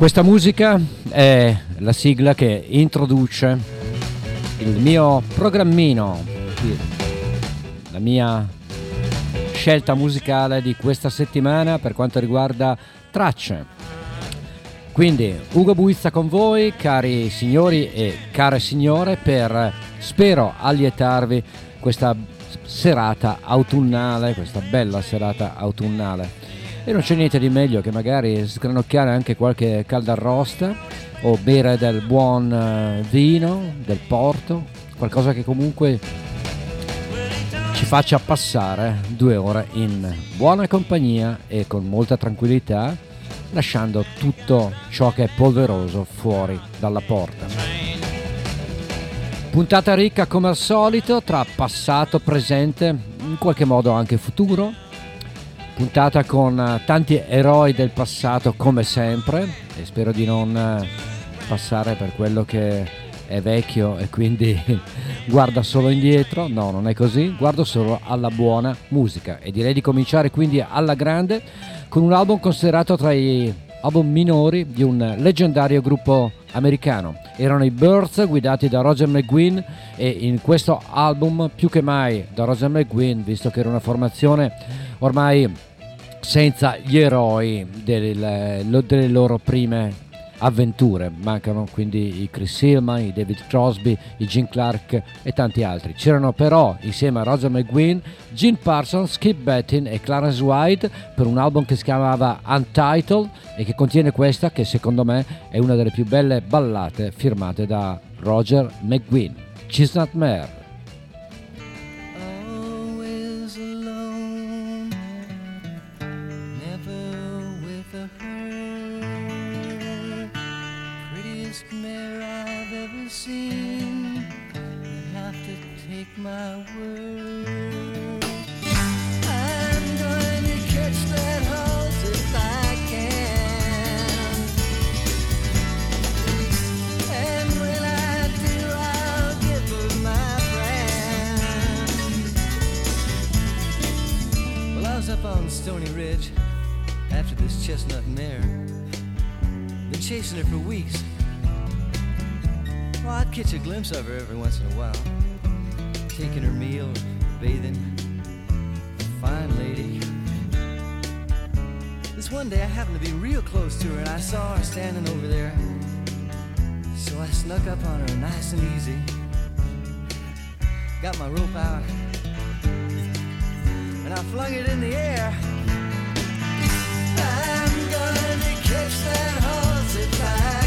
Questa musica è la sigla che introduce il mio programmino, la mia scelta musicale di questa settimana per quanto riguarda tracce. Quindi Ugo Buizza con voi, cari signori e care signore, per spero allietarvi questa serata autunnale, questa bella serata autunnale. E non c'è niente di meglio che magari sgranocchiare anche qualche caldarrosta o bere del buon eh, vino, del porto, qualcosa che comunque ci faccia passare due ore in buona compagnia e con molta tranquillità, lasciando tutto ciò che è polveroso fuori dalla porta. Puntata ricca come al solito tra passato, presente, in qualche modo anche futuro puntata con eh, tanti eroi del passato come sempre e spero di non eh, passare per quello che è vecchio e quindi guarda solo indietro, no non è così, guardo solo alla buona musica e direi di cominciare quindi alla grande con un album considerato tra i album minori di un leggendario gruppo americano. Erano i Birds guidati da Roger McGuinn e in questo album più che mai da Roger McGuinn, visto che era una formazione ormai senza gli eroi delle, delle loro prime avventure. Mancano quindi i Chris Hillman, i David Crosby, i Gene Clark e tanti altri. C'erano però insieme a Roger McGuinn, Gene Parsons, Skip Bettin e Clarence White per un album che si chiamava Untitled e che contiene questa che secondo me è una delle più belle ballate firmate da Roger McGuinn. Chestnut Mare. chestnut mare. Been chasing her for weeks. Well, I'd catch a glimpse of her every once in a while. Taking her meal, bathing. Fine lady. This one day I happened to be real close to her and I saw her standing over there. So I snuck up on her nice and easy. Got my rope out. And I flung it in the air. Ah sun, it keeps their hearts alive.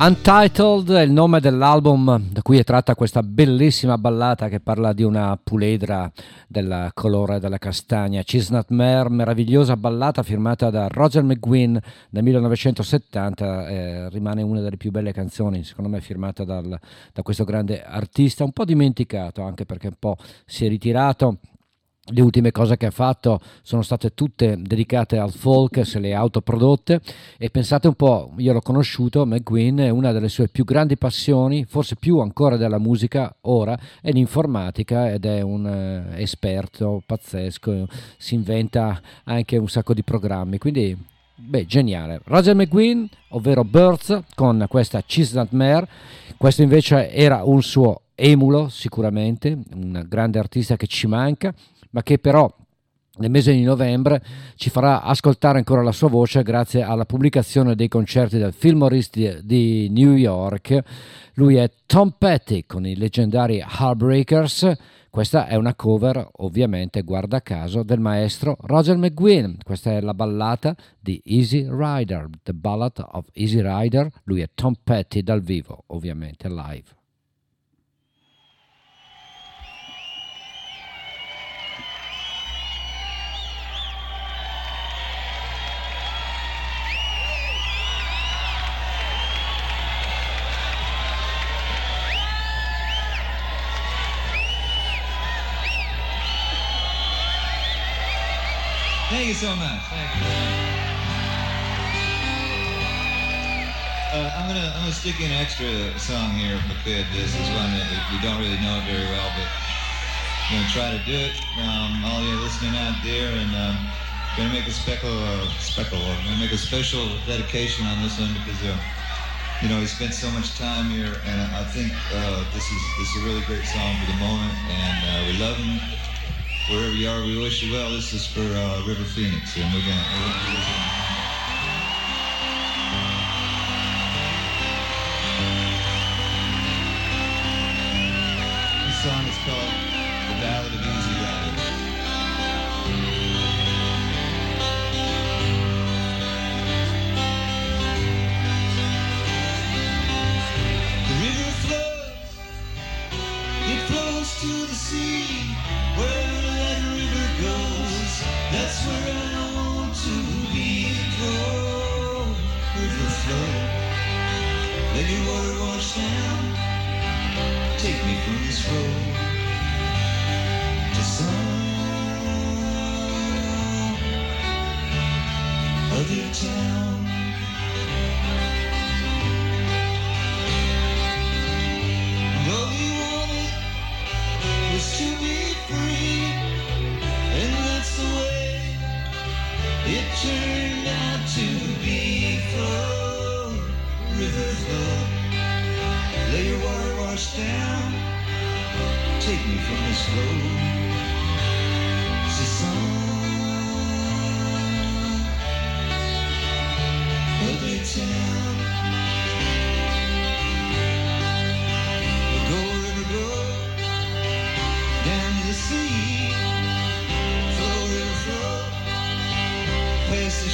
Untitled è il nome dell'album da cui è tratta questa bellissima ballata che parla di una puledra del colore della castagna. Chestnut Mare, meravigliosa ballata firmata da Roger McGuinn nel 1970, eh, rimane una delle più belle canzoni, secondo me firmata dal, da questo grande artista, un po' dimenticato anche perché un po' si è ritirato le ultime cose che ha fatto sono state tutte dedicate al folk, se le autoprodotte. E pensate un po', io l'ho conosciuto, McQueen è una delle sue più grandi passioni, forse più ancora della musica ora, è l'informatica ed è un eh, esperto pazzesco, si inventa anche un sacco di programmi, quindi beh, geniale. Roger McQueen, ovvero Birds, con questa Cheese Mare, questo invece era un suo emulo sicuramente, un grande artista che ci manca ma che però nel mese di novembre ci farà ascoltare ancora la sua voce grazie alla pubblicazione dei concerti del Fillmore di New York. Lui è Tom Petty con i leggendari Heartbreakers. Questa è una cover, ovviamente, guarda caso, del maestro Roger McGuinn. Questa è la ballata di Easy Rider, The Ballad of Easy Rider. Lui è Tom Petty dal vivo, ovviamente live. Thank you so much. Thank you. Uh, I'm gonna I'm gonna stick in an extra song here if I could. This is one that we don't really know very well, but I'm gonna try to do it. Um, all you listening out there, and um, gonna make a speckle, uh, speckle. I'm gonna make a special dedication on this one because uh, you know he spent so much time here, and I think uh, this is this is a really great song for the moment, and uh, we love him wherever you are, we wish you well. This is for uh, River Phoenix, and we're gonna. This song is called "The Ballad of Easy Rider." The river flows, it flows to the sea.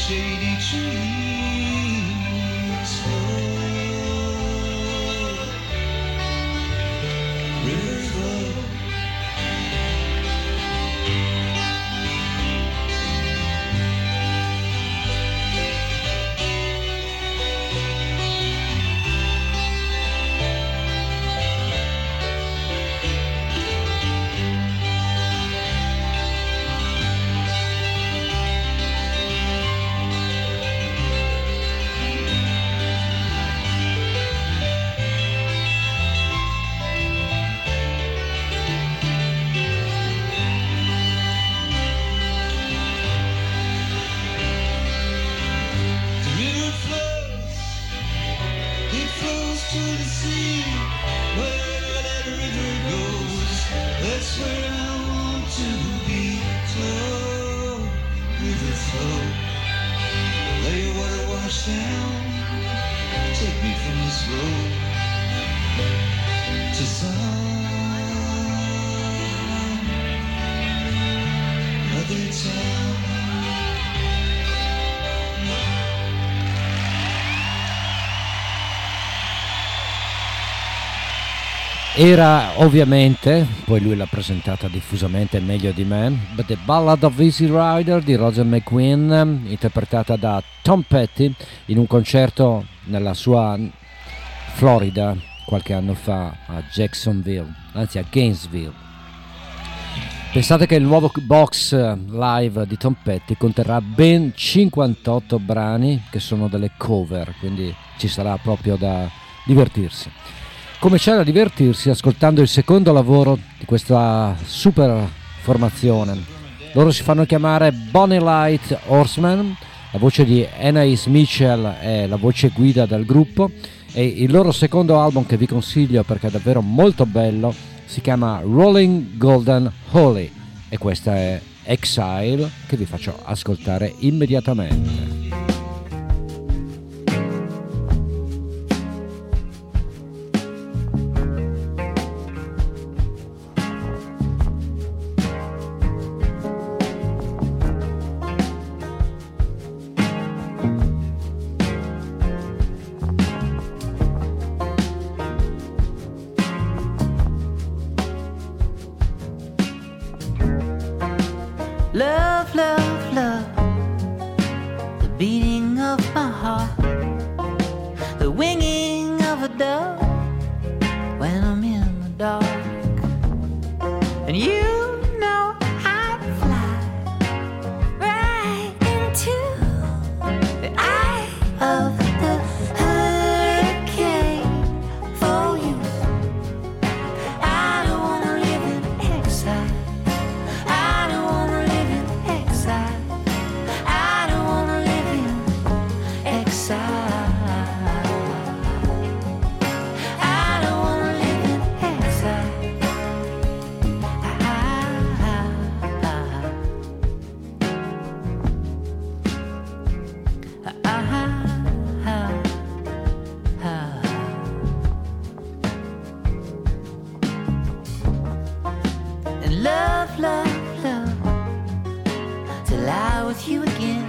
谁的指引 Era ovviamente, poi lui l'ha presentata diffusamente meglio di me, The Ballad of Easy Rider di Roger McQueen, interpretata da Tom Petty in un concerto nella sua Florida qualche anno fa a Jacksonville, anzi a Gainesville. Pensate che il nuovo box live di Tom Petty conterrà ben 58 brani che sono delle cover, quindi ci sarà proprio da divertirsi come c'è da divertirsi ascoltando il secondo lavoro di questa super formazione. Loro si fanno chiamare Bonnie Light Horseman, la voce di Anais Mitchell è la voce guida del gruppo e il loro secondo album che vi consiglio perché è davvero molto bello si chiama Rolling Golden Holy e questa è Exile che vi faccio ascoltare immediatamente. Non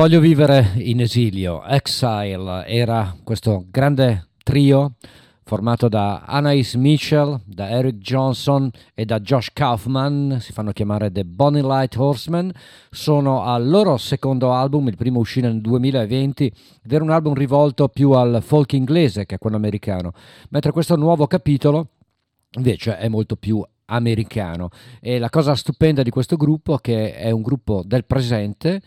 voglio vivere in esilio. Exile era questo grande trio formato da Anais Mitchell, da Eric Johnson e da Josh Kaufman, si fanno chiamare The Bonnie Light Horsemen, sono al loro secondo album, il primo uscito nel 2020, ed era un album rivolto più al folk inglese che a quello americano, mentre questo nuovo capitolo invece è molto più americano. E la cosa stupenda di questo gruppo è che è un gruppo del presente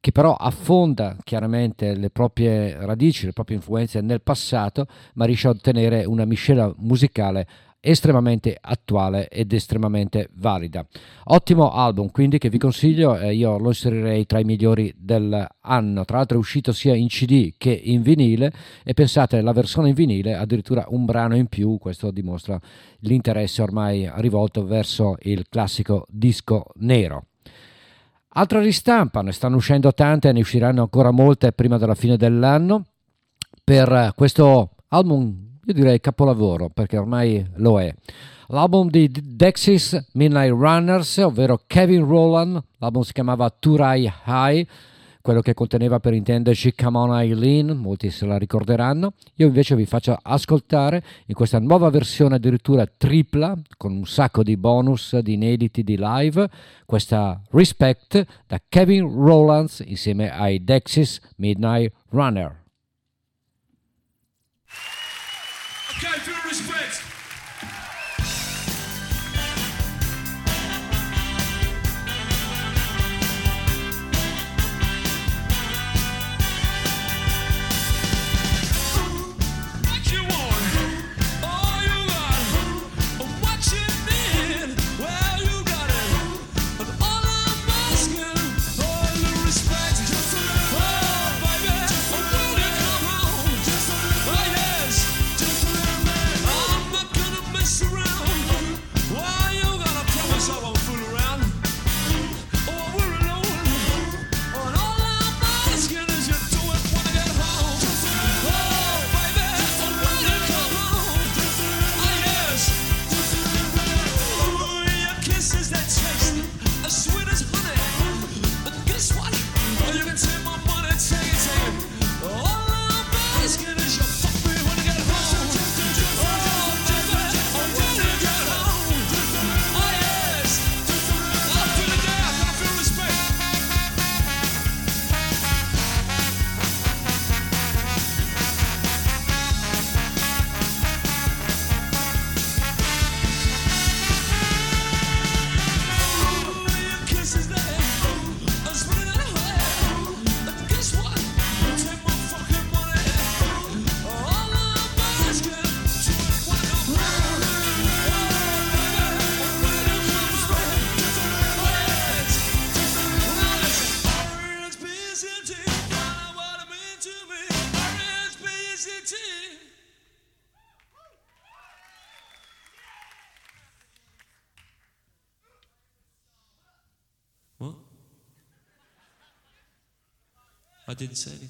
che però affonda chiaramente le proprie radici, le proprie influenze nel passato, ma riesce a ottenere una miscela musicale estremamente attuale ed estremamente valida. Ottimo album, quindi che vi consiglio, eh, io lo inserirei tra i migliori dell'anno. Tra l'altro è uscito sia in CD che in vinile e pensate la versione in vinile addirittura un brano in più, questo dimostra l'interesse ormai rivolto verso il classico disco nero. Altra ristampa, ne stanno uscendo tante ne usciranno ancora molte prima della fine dell'anno. Per questo album, io direi capolavoro, perché ormai lo è. L'album di Dexys Midnight Runners, ovvero Kevin Rowland, l'album si chiamava Turai High, quello che conteneva per intenderci Come On Eileen, molti se la ricorderanno. Io invece vi faccio ascoltare in questa nuova versione addirittura tripla, con un sacco di bonus, di inediti, di live, questa Respect da Kevin Rowlands insieme ai Dexys Midnight Runner. Okay, didn't say anything.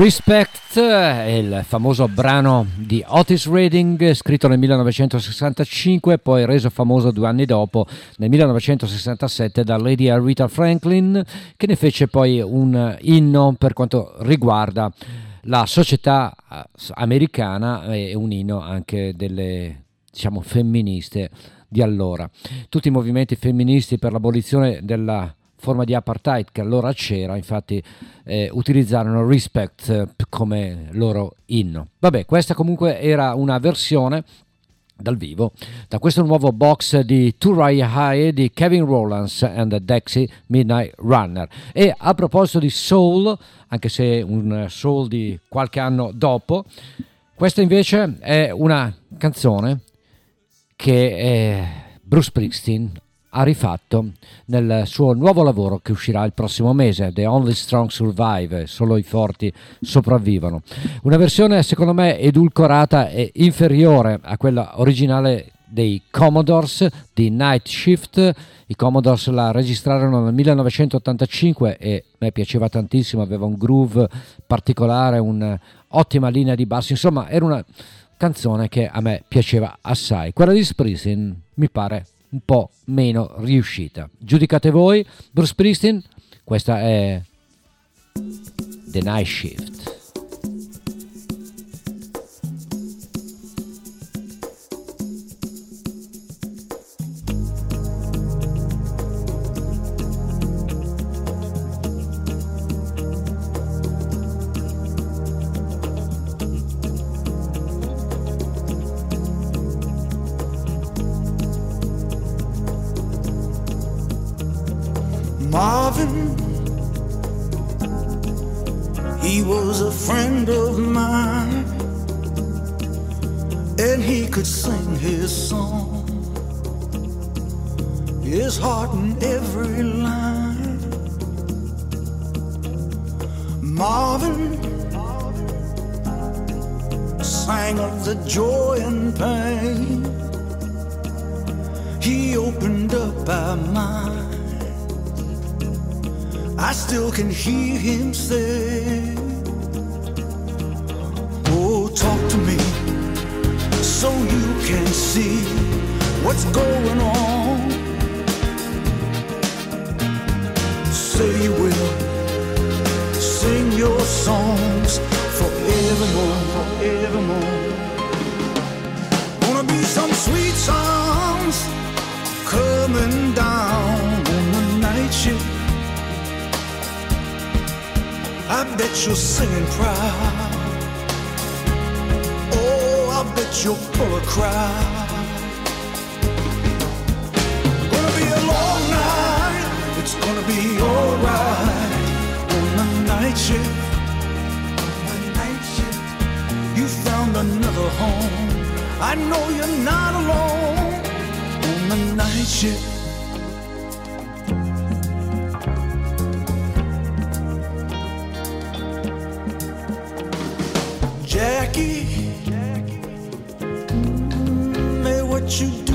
Respect è il famoso brano di Otis Redding scritto nel 1965 poi reso famoso due anni dopo nel 1967 da Lady Aretha Franklin che ne fece poi un inno per quanto riguarda la società eh, americana e un inno anche delle diciamo femministe di allora. Tutti i movimenti femministi per l'abolizione della forma di apartheid che allora c'era, infatti eh, utilizzarono Respect eh, come loro inno. Vabbè, questa comunque era una versione dal vivo da questo nuovo box di Turaya High di Kevin Rowlands and the Dexy Midnight Runner. E a proposito di soul, anche se un soul di qualche anno dopo, questa invece è una canzone che Bruce Springsteen ha rifatto nel suo nuovo lavoro che uscirà il prossimo mese, The Only Strong Survive, solo i forti sopravvivono. Una versione secondo me edulcorata e inferiore a quella originale dei Commodores di Night Shift. I Commodores la registrarono nel 1985 e a me piaceva tantissimo, aveva un groove particolare, un'ottima linea di basso, insomma era una canzone che a me piaceva assai. Quella di Springsteen mi pare un po' meno riuscita. Giudicate voi, Bruce Springsteen, questa è The Night Shift. Heart in every line. Marvin sang of the joy and pain. He opened up our mind. I still can hear him say, Oh, talk to me so you can see what's going on. Say you will sing your songs forevermore, forevermore. Gonna be some sweet songs coming down on the night shift. I bet you're singing proud. Oh, I bet you're full of crowd. Gonna be alright on the night shift. On the night shift. You found another home. I know you're not alone on the night shift. Jackie, mm, hey, what you doing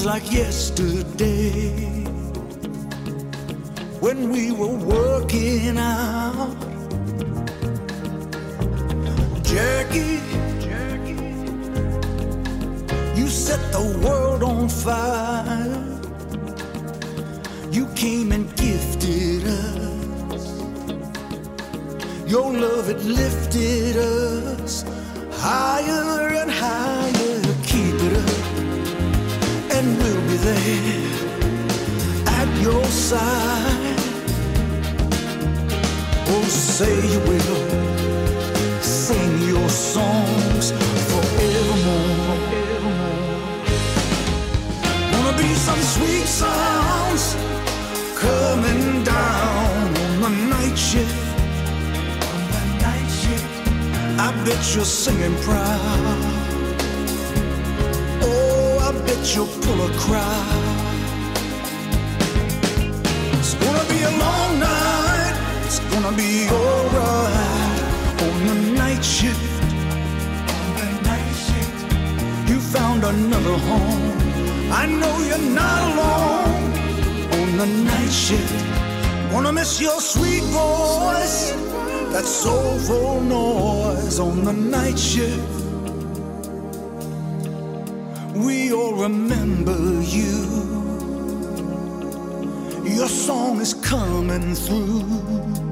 seems like yesterday when we were working out. Jackie, Jackie, you set the world on fire. You came and gifted us. Your love, it lifted us higher. There at your side. Oh, say you will sing your songs forevermore. Wanna be some sweet sounds coming down. On the night shift, I bet you're singing proud. You'll pull a crowd. It's gonna be a long night. It's gonna be alright on the night shift. On the night shift, you found another home. I know you're not alone on the night shift. Gonna miss your sweet voice, that soulful noise on the night shift. Remember you. Your song is coming through.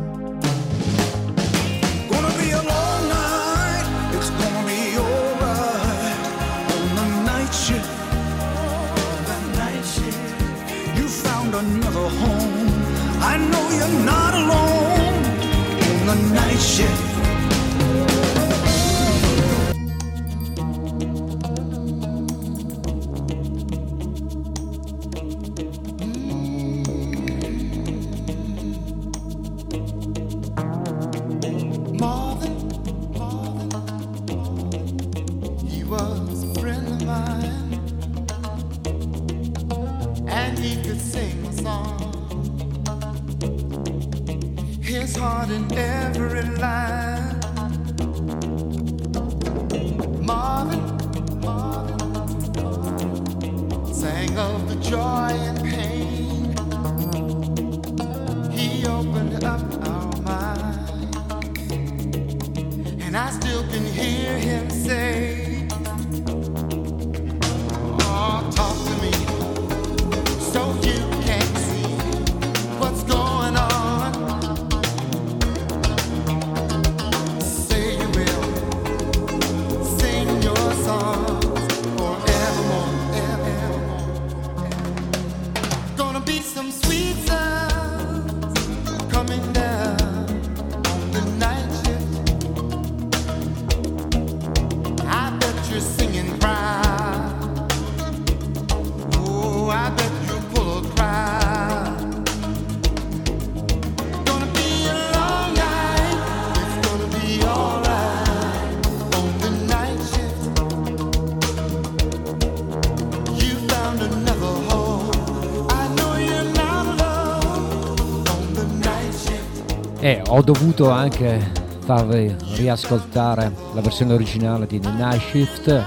Ho dovuto anche farvi riascoltare la versione originale di The Night Shift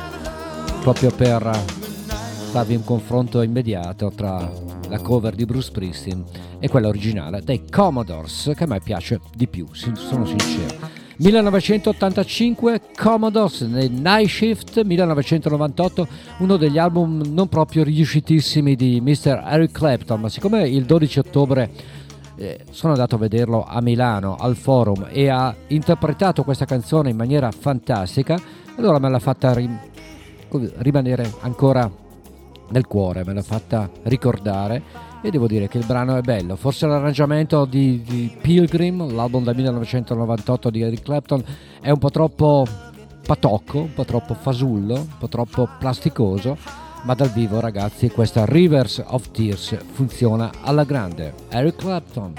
proprio per farvi un confronto immediato tra la cover di Bruce Springsteen e quella originale dei Commodores che a me piace di più, sono sincero. 1985 Commodores nel Night Shift 1998 uno degli album non proprio riuscitissimi di Mr. Eric Clapton ma siccome il 12 ottobre eh, sono andato a vederlo a Milano al forum e ha interpretato questa canzone in maniera fantastica. Allora me l'ha fatta rim- rimanere ancora nel cuore me l'ha fatta ricordare. E devo dire che il brano è bello. Forse l'arrangiamento di, di Pilgrim l'album del 1998 di Eric Clapton è un po' troppo patocco un po' troppo fasullo un po' troppo plasticoso ma dal vivo ragazzi questa Rivers of Tears funziona alla grande. Eric Clapton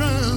me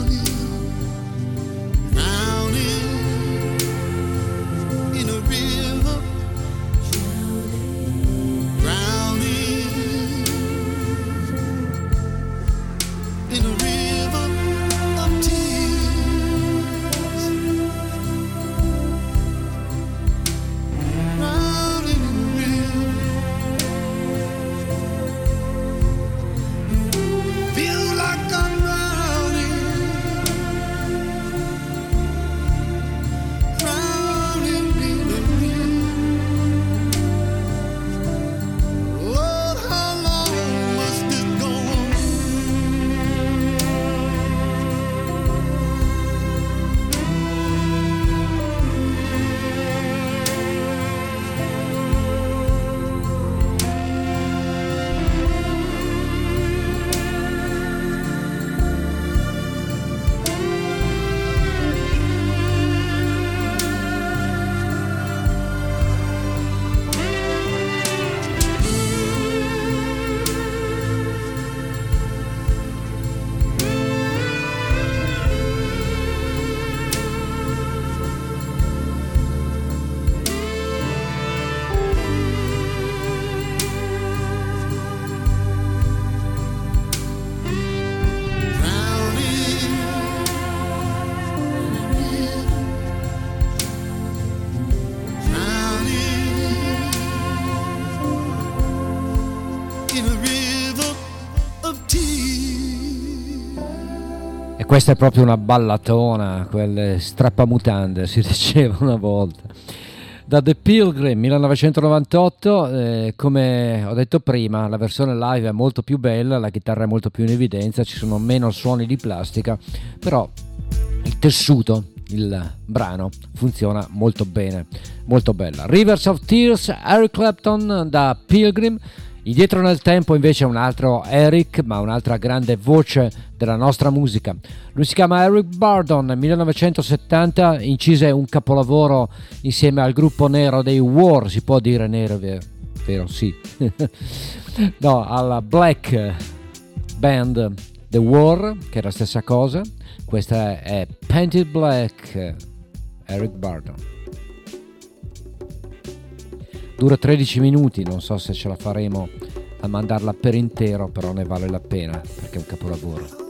questa è proprio una ballatona, quelle strappamutande si diceva una volta. Da The Pilgrim 1998, eh, come ho detto prima, la versione live è molto più bella, la chitarra è molto più in evidenza, ci sono meno suoni di plastica, però il tessuto, il brano funziona molto bene, molto bella. Rivers of Tears, Eric Clapton da Pilgrim Indietro nel tempo invece un altro Eric, ma un'altra grande voce della nostra musica. Lui si chiama Eric Bardon, nel 1970 incise un capolavoro insieme al gruppo nero dei War, si può dire nero, vero? vero sì. no, alla Black Band The War, che è la stessa cosa. Questa è Painted Black, Eric Bardon dura 13 minuti, non so se ce la faremo a mandarla per intero, però ne vale la pena perché è un capolavoro.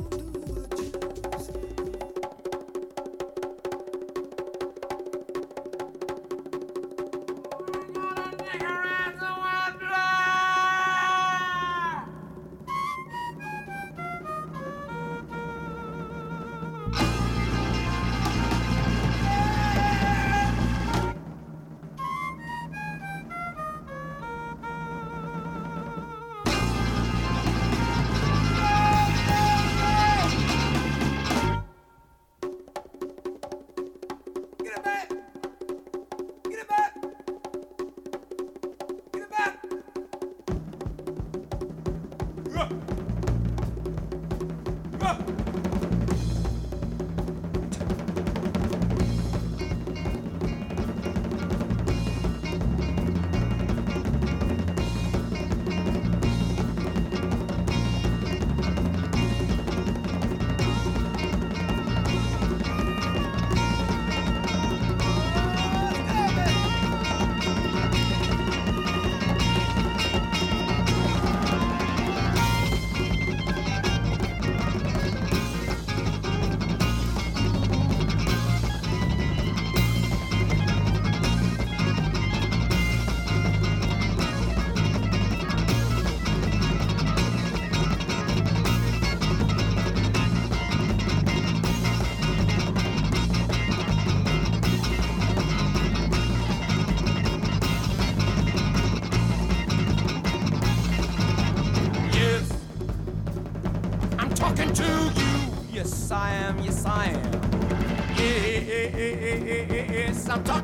I'm talking.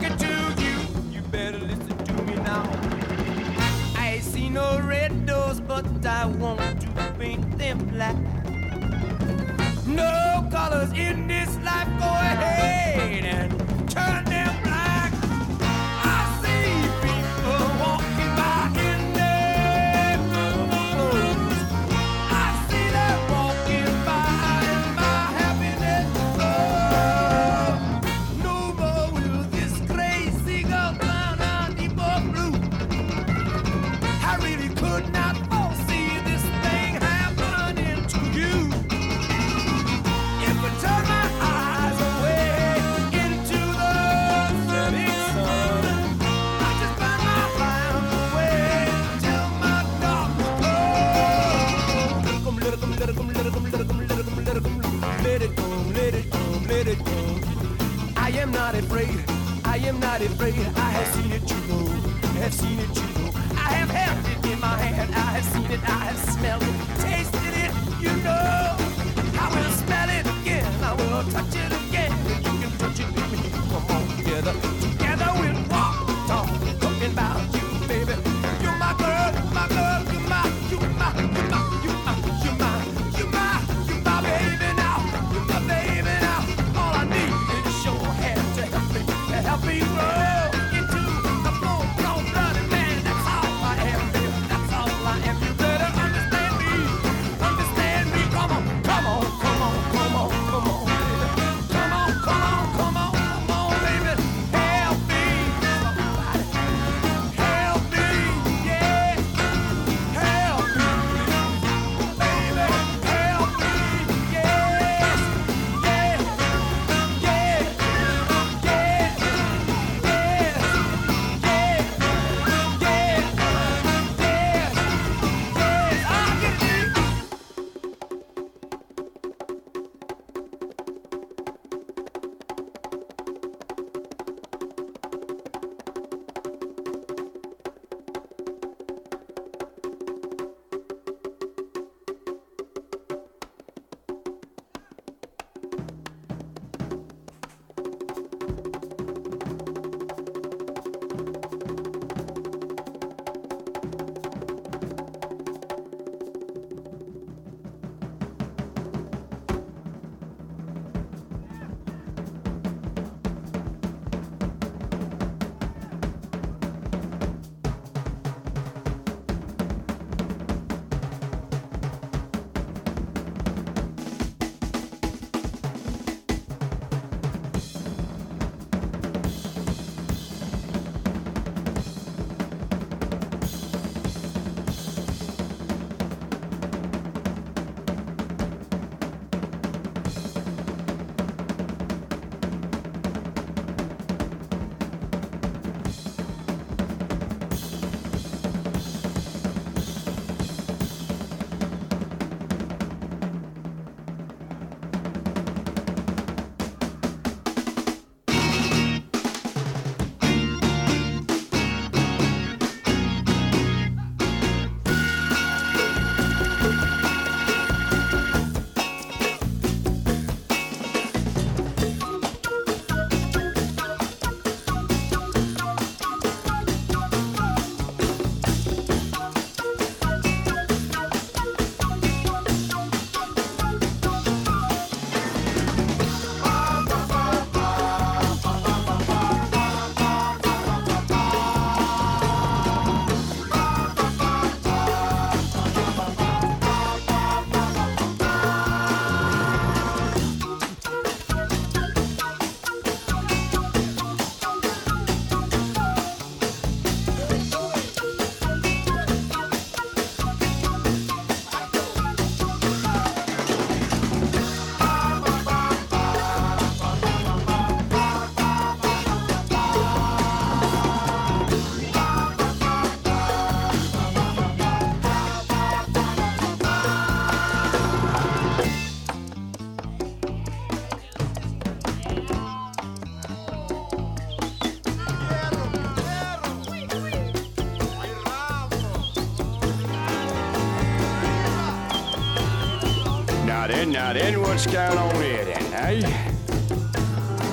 Now then, what's going on here then, eh?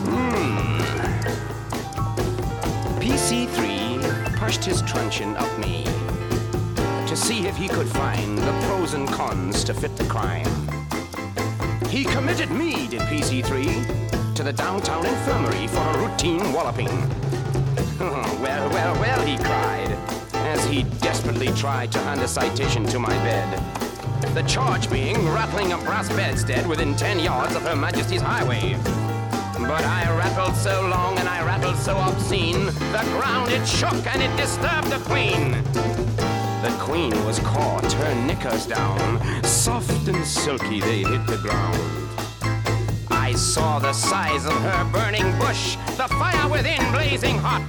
Hmm. PC3 pushed his truncheon up me to see if he could find the pros and cons to fit the crime. He committed me, did PC3, to the downtown infirmary for a routine walloping. well, well, well, he cried, as he desperately tried to hand a citation to my bed. The charge being rattling a brass bedstead within 10 yards of Her Majesty's highway. But I rattled so long and I rattled so obscene, the ground it shook and it disturbed the Queen. The Queen was caught, her knickers down, soft and silky they hit the ground. I saw the size of her burning bush, the fire within blazing hot.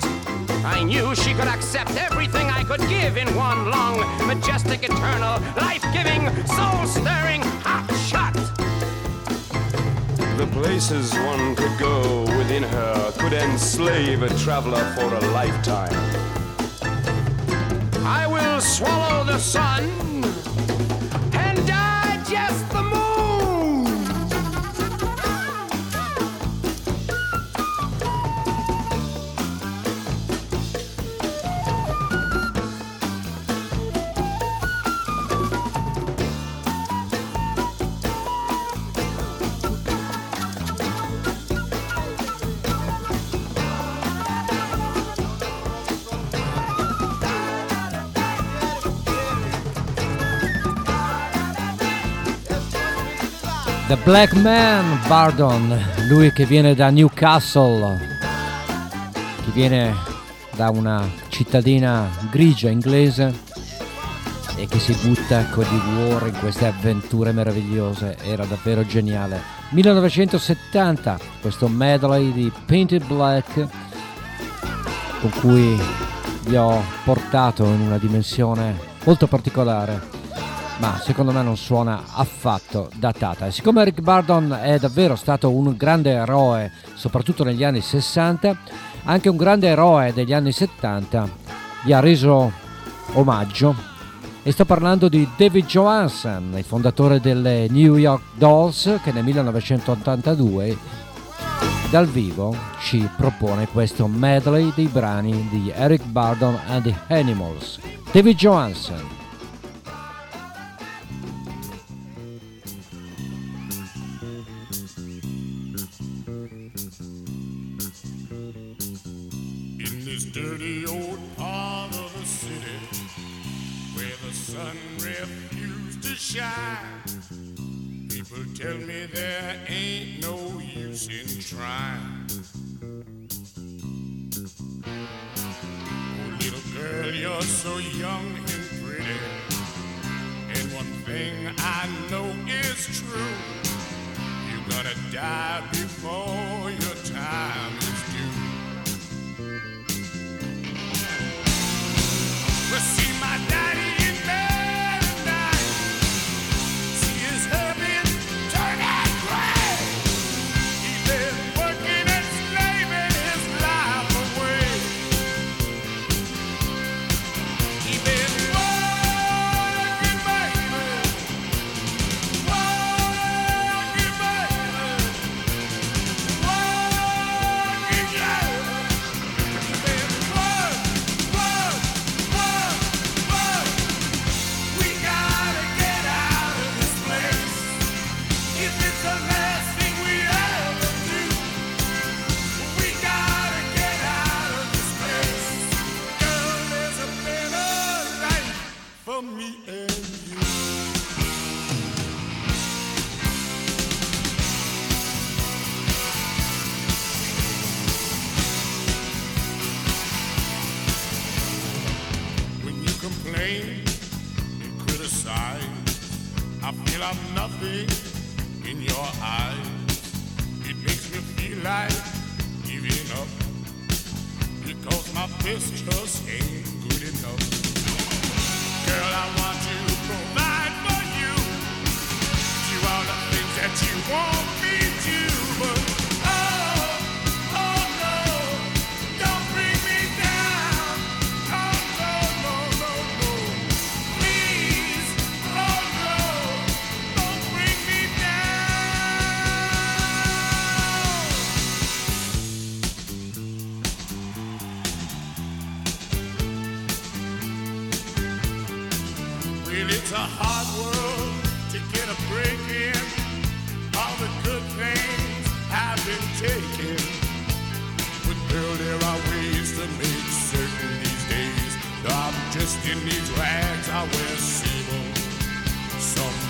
I knew she could accept everything could give in one long, majestic, eternal, life giving, soul stirring hot shot. The places one could go within her could enslave a traveler for a lifetime. I will swallow the sun The Black Man Bardon, lui che viene da Newcastle, che viene da una cittadina grigia inglese e che si butta con di cuore in queste avventure meravigliose, era davvero geniale. 1970, questo medley di Painted Black con cui vi ho portato in una dimensione molto particolare ma secondo me non suona affatto datata. E siccome Rick Bardon è davvero stato un grande eroe, soprattutto negli anni 60, anche un grande eroe degli anni 70 gli ha reso omaggio. E sto parlando di David Johansen, il fondatore delle New York Dolls, che nel 1982 dal vivo ci propone questo medley dei brani di Eric Bardon and the Animals. David Johansen. So young and pretty, and one thing I know is true. You're gonna die before your time like giving up because my best just ain't good enough. Girl, I want to provide for you. Do all the things that you want me rags I wear sable. Some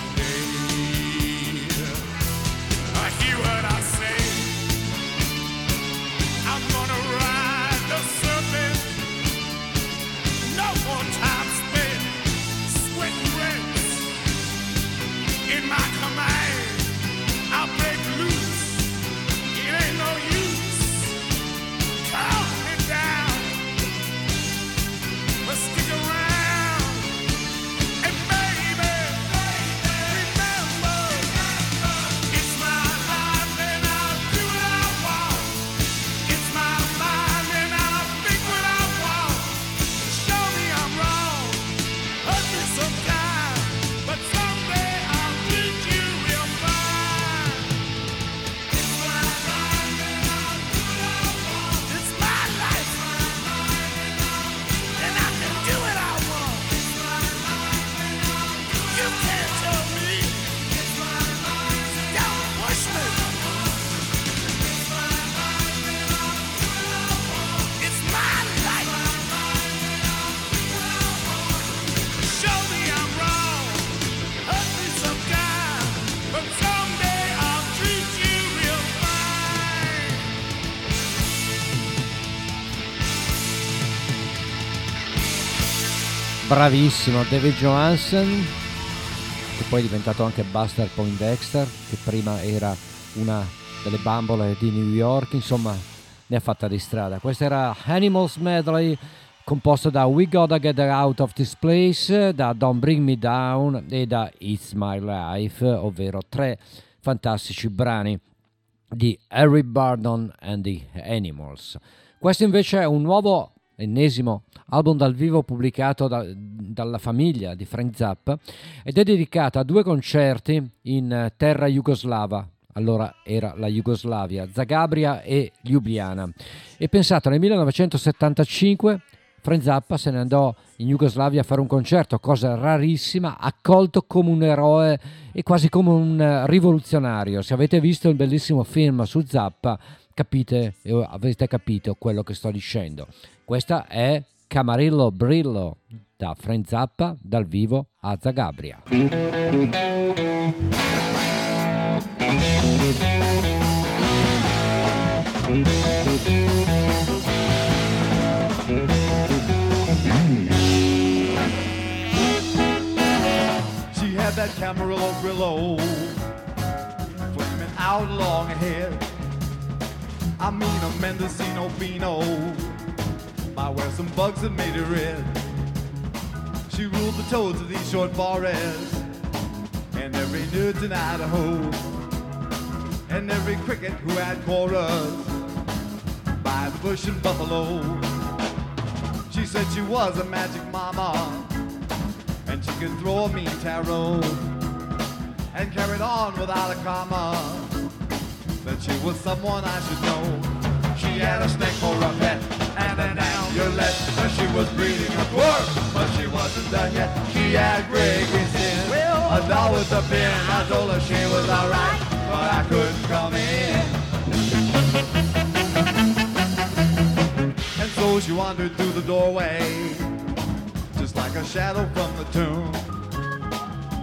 bravissimo David Johansen che poi è diventato anche Buster Poindexter che prima era una delle bambole di New York insomma ne ha fatta di strada. Questa era Animals Medley composto da We Gotta Get Out of This Place da Don't Bring Me Down e da It's My Life ovvero tre fantastici brani di Harry Bardon and the Animals. Questo invece è un nuovo ennesimo album dal vivo pubblicato da, dalla famiglia di Frank Zappa ed è dedicato a due concerti in terra jugoslava. Allora era la Jugoslavia, Zagabria e Ljubljana. E pensato nel 1975 Frank Zappa se ne andò in Jugoslavia a fare un concerto, cosa rarissima, accolto come un eroe e quasi come un rivoluzionario. Se avete visto il bellissimo film su Zappa, capite avete capito quello che sto dicendo. Questa è Camarillo Brillo da Frank Zappa dal vivo a Zagabria. She had that Camarillo Brillo flaming out along ahead. I mean a Mendocino Beano. I wear some bugs had made it red. She ruled the toads of these short forests and every newt in Idaho. And every cricket who had chorus by the bush and buffalo. She said she was a magic mama. And she could throw a mean tarot. And carried on without a comma that she was someone I should know. She had a snake for a pet and an amulet but she was breeding a dwarf, but she wasn't done yet. She had green skin, a doll with a pin. I told her she was alright, but I couldn't come in. And so she wandered through the doorway, just like a shadow from the tomb.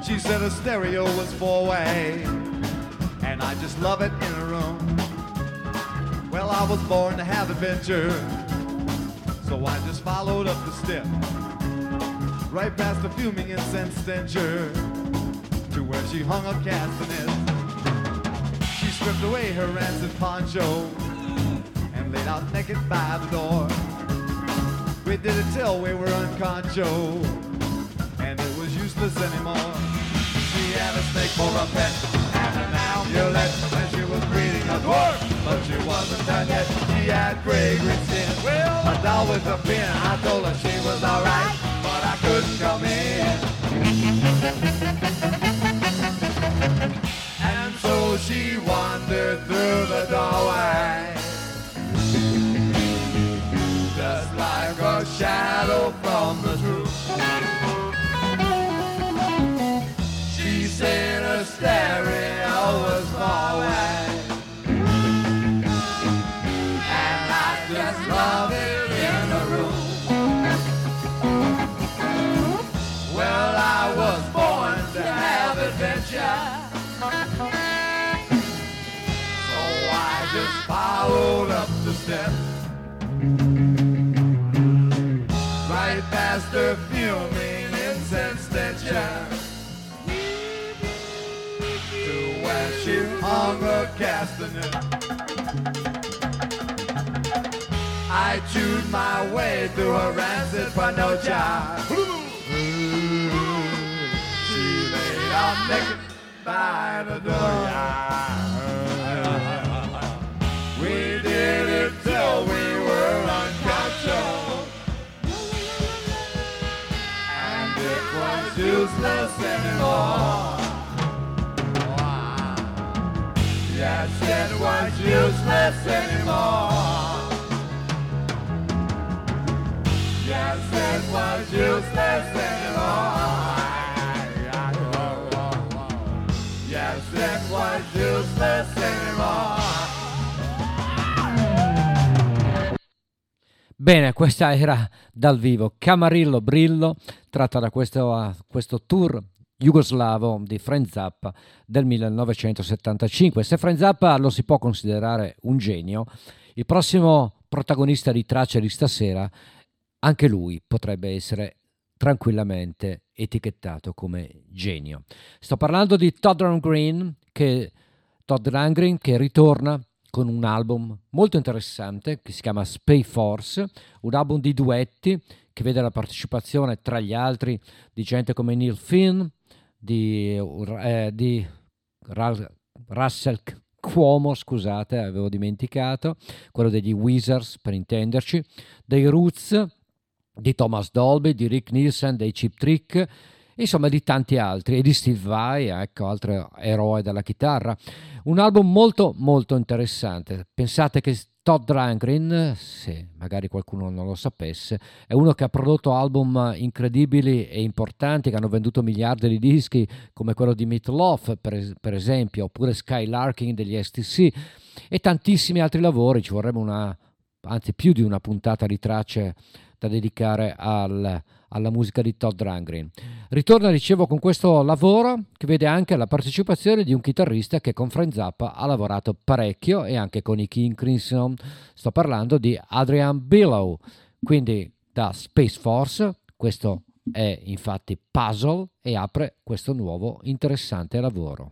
She said a stereo was four way and I just love it in a room. Well, I was born to have adventure, so I just followed up the step, right past the fuming incense stencher, to where she hung up castanets. She stripped away her rancid poncho and laid out naked by the door. We did it till we were unconcho, and it was useless anymore. She had a snake for a pet an when she was breeding a dwarf, but she wasn't done yet. She had gray green skin, well, a doll with a pin. I told her she was alright, but I couldn't come in. And so she wandered through the doorway, just like a shadow from the truth. She said a stereo steps. Right past her fuming incense stencher. to where she hung a castanet. I chewed my way through her rancid panocha. She laid out naked by the door. We did it till we were unconscious. And it was useless anymore. Yes, it was useless anymore. Yes, it was useless anymore. Yes, it was useless anymore. Bene, questa era dal vivo Camarillo Brillo, tratta da questo, questo tour jugoslavo di Frank Zappa del 1975. Se Frank Zappa lo si può considerare un genio, il prossimo protagonista di Tracce di stasera, anche lui potrebbe essere tranquillamente etichettato come genio. Sto parlando di Todd Rundgren che, che ritorna con un album molto interessante che si chiama Space Force, un album di duetti che vede la partecipazione tra gli altri di gente come Neil Finn, di, eh, di Russell Cuomo, scusate, avevo dimenticato, quello degli Wizards per intenderci, dei Roots, di Thomas Dolby, di Rick Nielsen, dei Chip Trick, insomma di tanti altri, e di Steve Vai, ecco, altro eroe della chitarra. Un album molto molto interessante. Pensate che Todd Rangren, se magari qualcuno non lo sapesse, è uno che ha prodotto album incredibili e importanti che hanno venduto miliardi di dischi, come quello di Meat Love, per, per esempio, oppure Skylarking degli STC e tantissimi altri lavori. Ci vorrebbe una, anzi più di una puntata di tracce da dedicare al, alla musica di Todd Rangren. Ritorna, dicevo, con questo lavoro che vede anche la partecipazione di un chitarrista che con Frank Zappa ha lavorato parecchio e anche con i King Crimson. Sto parlando di Adrian Billow. Quindi da Space Force, questo è infatti Puzzle e apre questo nuovo interessante lavoro.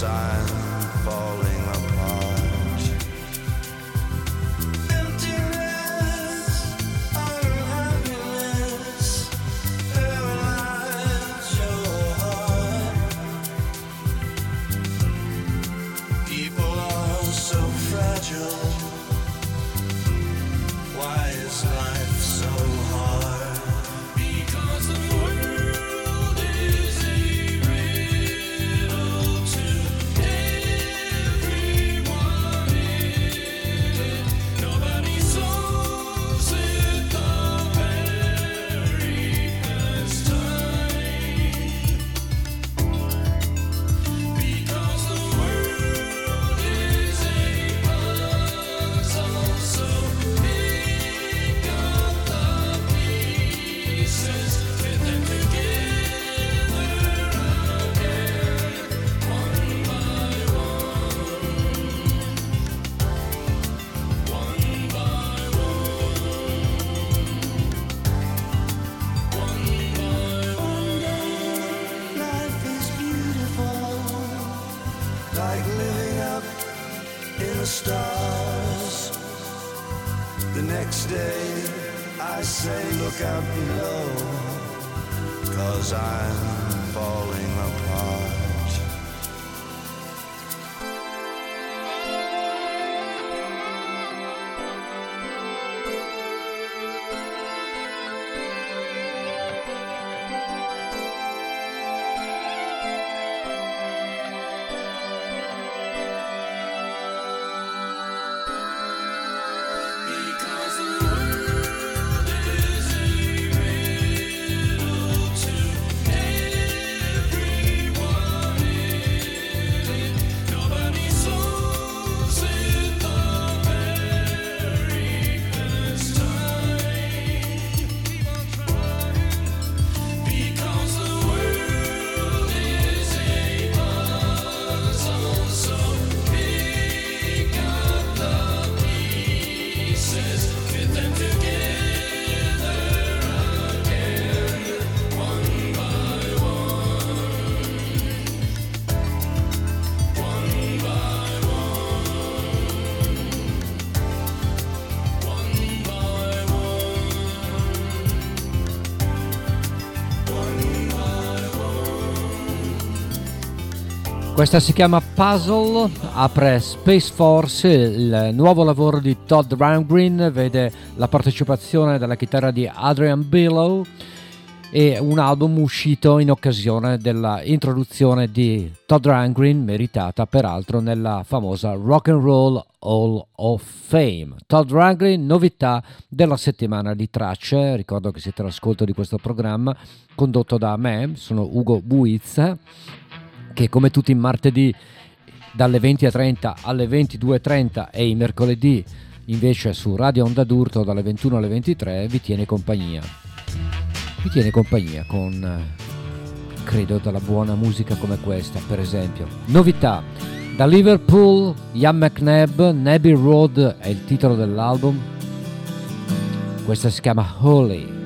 design. Questa si chiama Puzzle, apre Space Force, il nuovo lavoro di Todd Rangren, vede la partecipazione della chitarra di Adrian Billow e un album uscito in occasione dell'introduzione di Todd Rangren, meritata peraltro nella famosa Rock and Roll Hall of Fame. Todd Rangren, novità della settimana di tracce, ricordo che siete all'ascolto di questo programma condotto da me, sono Ugo Buizza che come tutti i martedì dalle 20.30 alle 22.30 e i mercoledì invece su Radio Onda d'Urto dalle 21 alle 23 vi tiene compagnia. Vi tiene compagnia con credo della buona musica come questa, per esempio. Novità da Liverpool, Ian McNabb, Nabby Road è il titolo dell'album. Questa si chiama. Holy,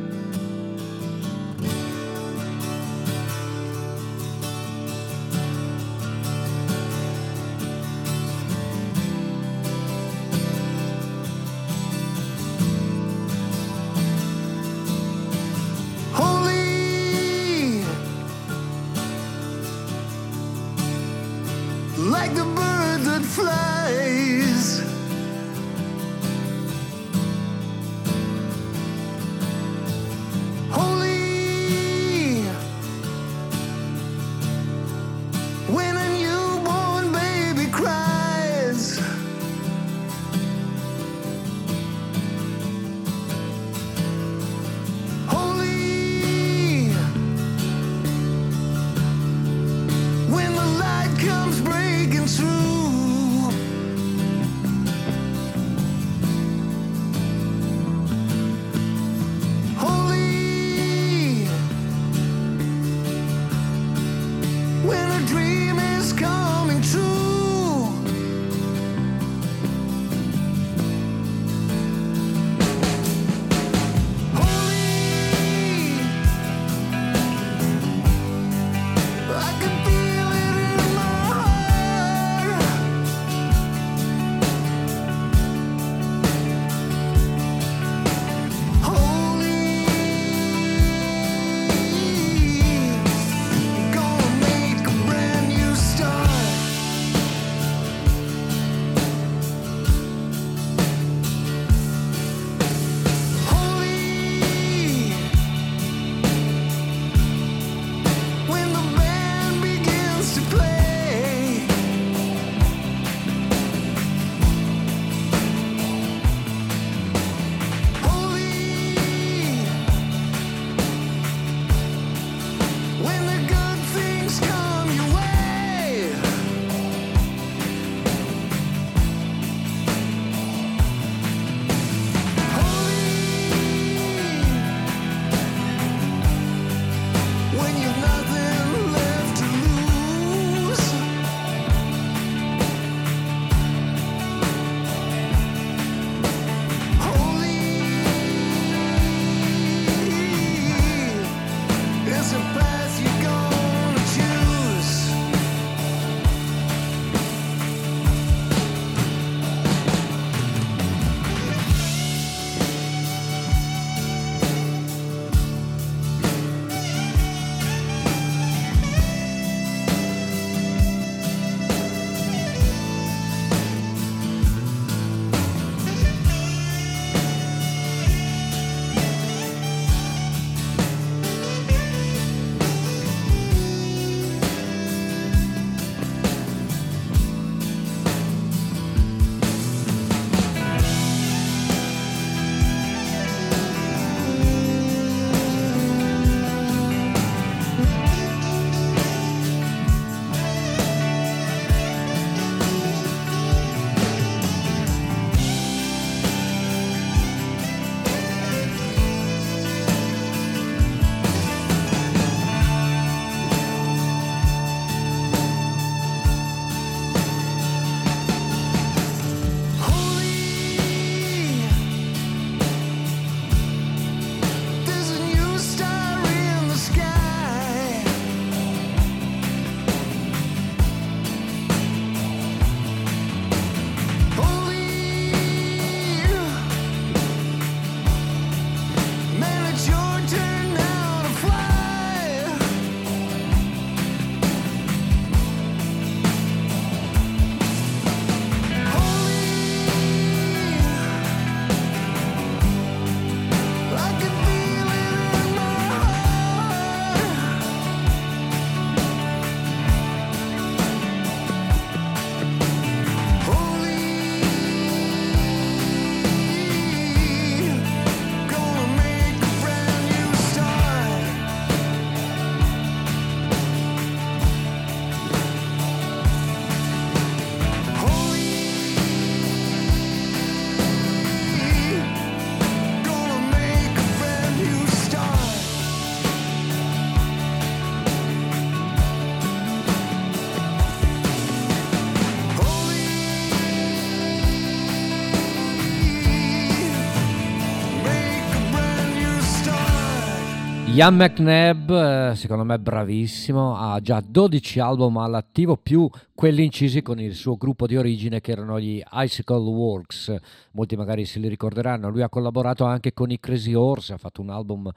Ian McNabb, eh, secondo me bravissimo, ha già 12 album all'attivo più quelli incisi con il suo gruppo di origine che erano gli Icicle Works, molti magari se li ricorderanno, lui ha collaborato anche con i Crazy Horse, ha fatto un album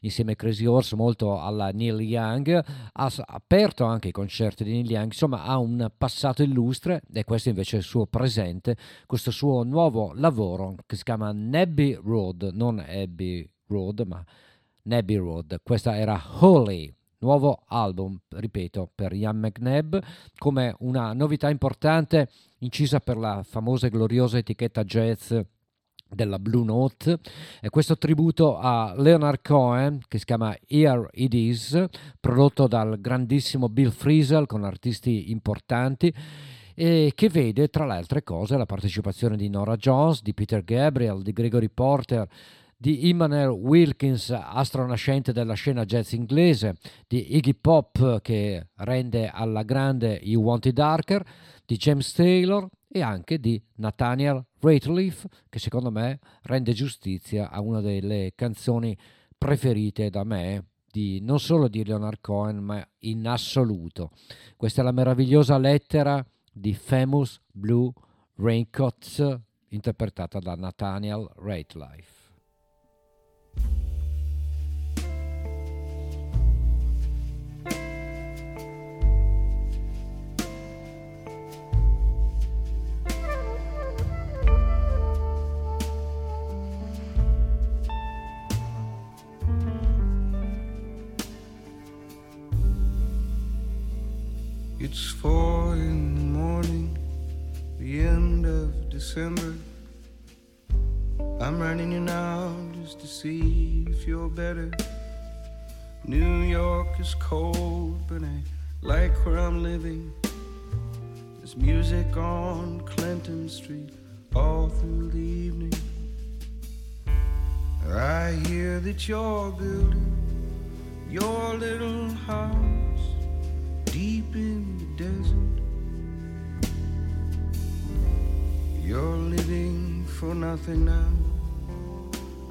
insieme ai Crazy Horse molto alla Neil Young, ha aperto anche i concerti di Neil Young, insomma ha un passato illustre e questo invece è il suo presente, questo suo nuovo lavoro che si chiama Nebby Road, non Abbey Road ma Nebby Road. Questa era Holy, nuovo album, ripeto, per Ian McNabb, come una novità importante incisa per la famosa e gloriosa etichetta jazz della Blue Note e questo tributo a Leonard Cohen che si chiama Here It Is prodotto dal grandissimo Bill Frisell con artisti importanti e che vede tra le altre cose la partecipazione di Nora Jones, di Peter Gabriel, di Gregory Porter di Immanuel Wilkins, astronascente della scena jazz inglese, di Iggy Pop che rende alla grande You Want It Darker, di James Taylor e anche di Nathaniel Rateliff che secondo me rende giustizia a una delle canzoni preferite da me di, non solo di Leonard Cohen ma in assoluto. Questa è la meravigliosa lettera di Famous Blue Raincoats interpretata da Nathaniel Rateliff. It's four in the morning, the end of December. I'm writing you now just to see if you're better. New York is cold, but I like where I'm living. There's music on Clinton Street all through the evening. I hear that you're building your little house deep in the desert. You're living for nothing now.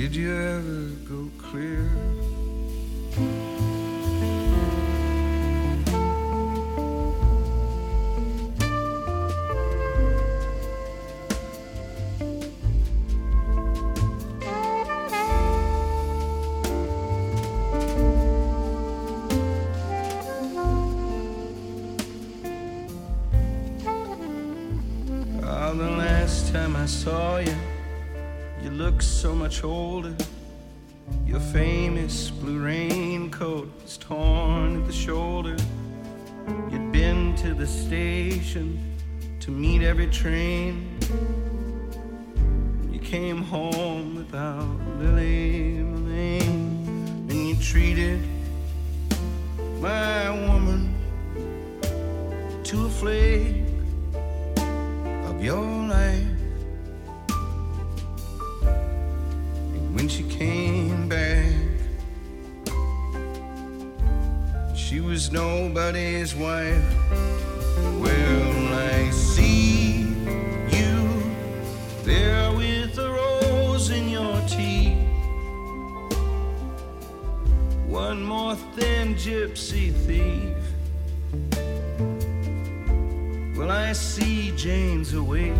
Did you ever go clear? Older. Your famous blue raincoat was torn at the shoulder. You'd been to the station to meet every train. You came home without Lily Malane, and you treated my woman to a flake of your life. When she came back, she was nobody's wife. Well, I see you there with a rose in your teeth. One more thin gypsy thief. Well, I see Jane's awake.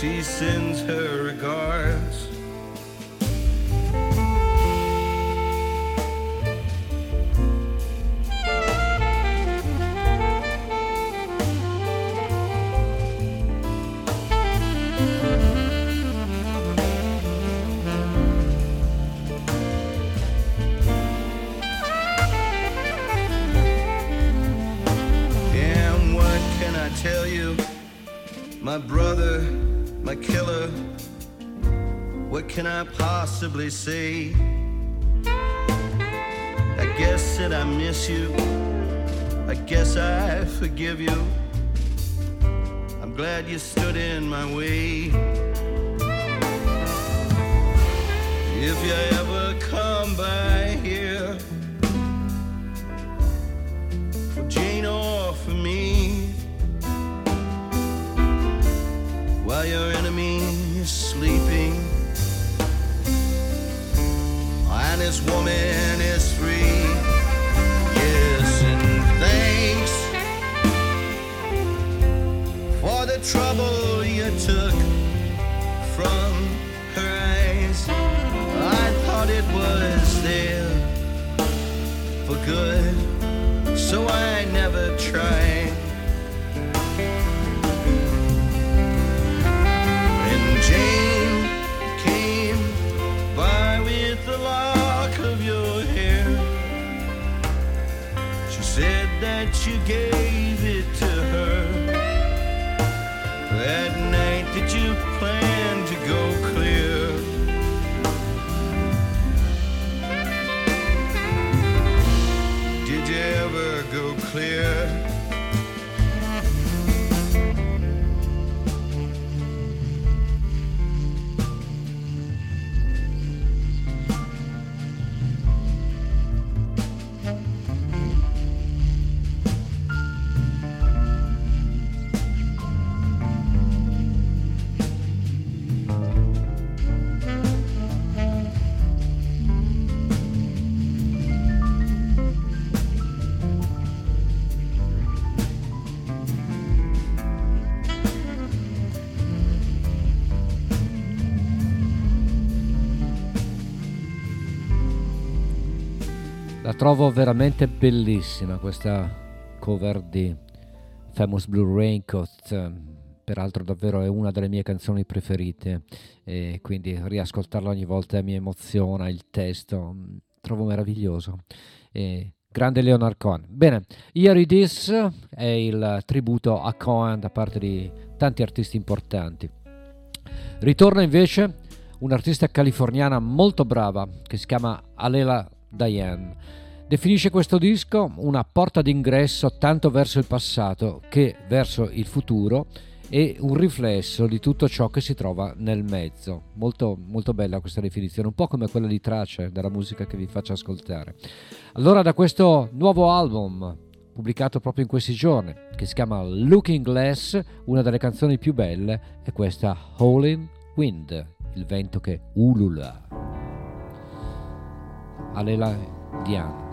She sends her regards. Possibly say? I guess that I miss you. I guess I forgive you. I'm glad you stood in my way. If you ever good, so I never tried. Trovo veramente bellissima questa cover di Famous Blue Raincoat, peraltro davvero è una delle mie canzoni preferite e quindi riascoltarla ogni volta mi emoziona, il testo, mm, trovo meraviglioso. E grande Leonard Cohen. Bene, Here It Is è il tributo a Cohen da parte di tanti artisti importanti. Ritorna invece un'artista californiana molto brava che si chiama Alela Diane. Definisce questo disco una porta d'ingresso tanto verso il passato che verso il futuro e un riflesso di tutto ciò che si trova nel mezzo. Molto, molto bella questa definizione, un po' come quella di Trace della musica che vi faccio ascoltare. Allora, da questo nuovo album pubblicato proprio in questi giorni, che si chiama Looking Glass, una delle canzoni più belle è questa Howling Wind, il vento che ulula. Alela Diane.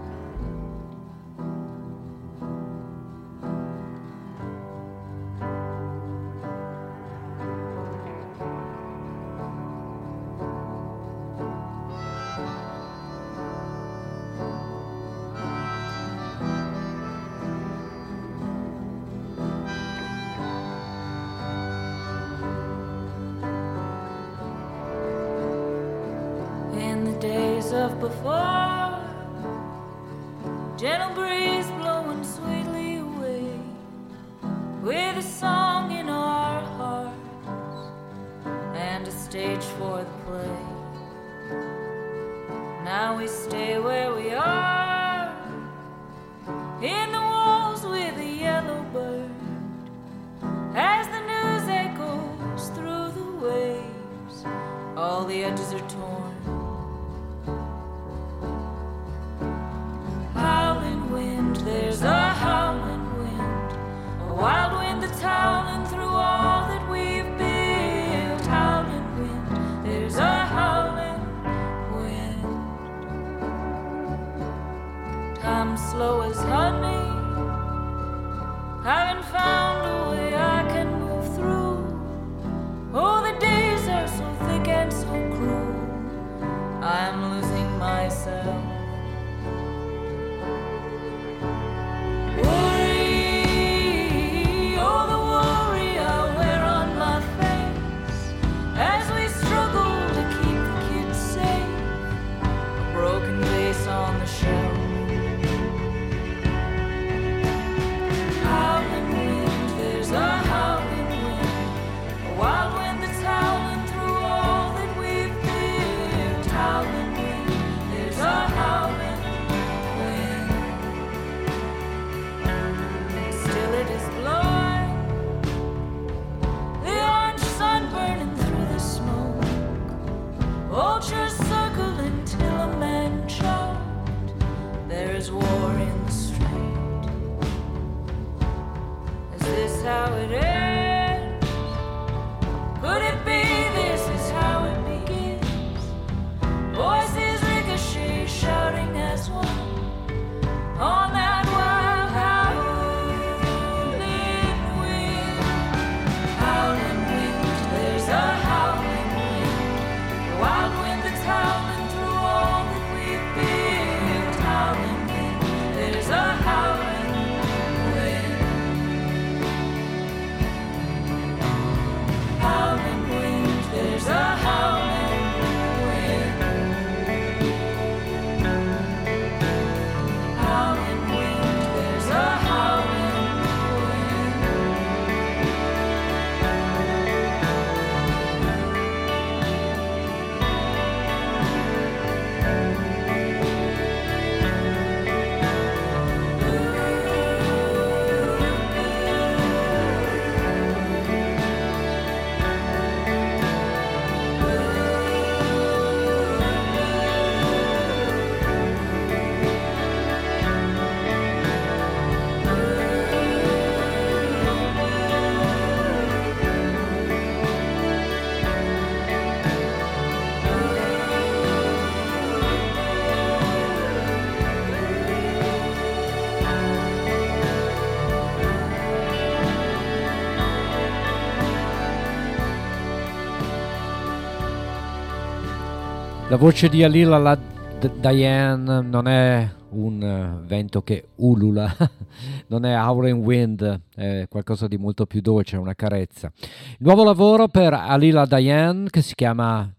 La voce di Alila la D- Diane non è un eh, vento che ulula, non è Howling Wind, è qualcosa di molto più dolce, una carezza. Nuovo lavoro per Alila Diane che si chiama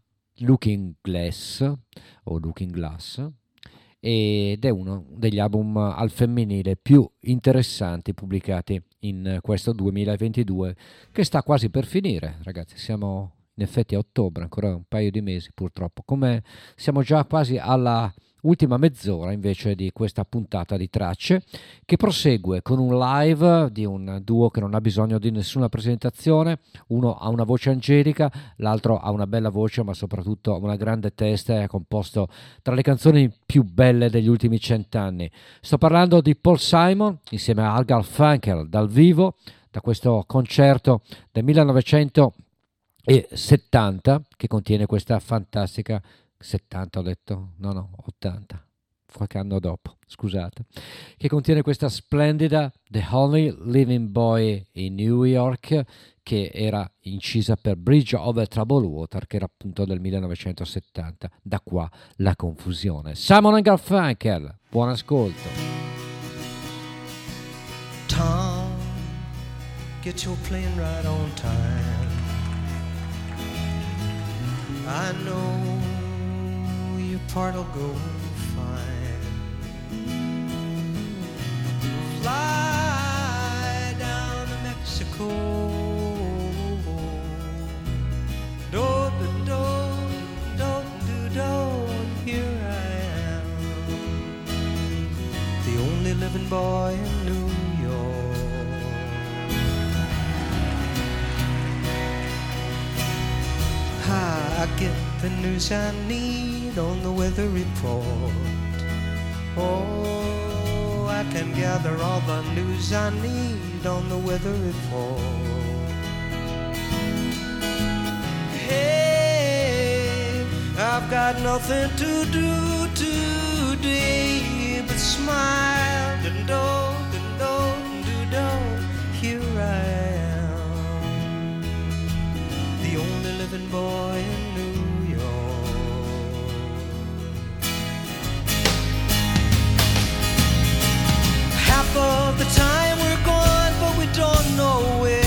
Looking Glass o Looking Glass ed è uno degli album al femminile più interessanti pubblicati in questo 2022 che sta quasi per finire, ragazzi, siamo in effetti a ottobre, ancora un paio di mesi purtroppo, come siamo già quasi alla ultima mezz'ora invece di questa puntata di tracce che prosegue con un live di un duo che non ha bisogno di nessuna presentazione, uno ha una voce angelica, l'altro ha una bella voce ma soprattutto una grande testa e ha composto tra le canzoni più belle degli ultimi cent'anni. Sto parlando di Paul Simon insieme a Al Garfunkel dal vivo da questo concerto del 1970 che contiene questa fantastica 70 ho detto, no no, 80, qualche anno dopo, scusate, che contiene questa splendida The Only Living Boy in New York che era incisa per Bridge over Troubled Water che era appunto del 1970, da qua la confusione. Simon Garfunkel, buon ascolto. Tom, get your plane right on time. I know your part'll go fine. Fly down to Mexico. Here I am, the only living boy I get the news I need on the weather report. Oh, I can gather all the news I need on the weather report. Hey, I've got nothing to do today but smile and do, and do, and do, Here I am, the only living boy in New York. Half of the time we're gone, but we don't know where,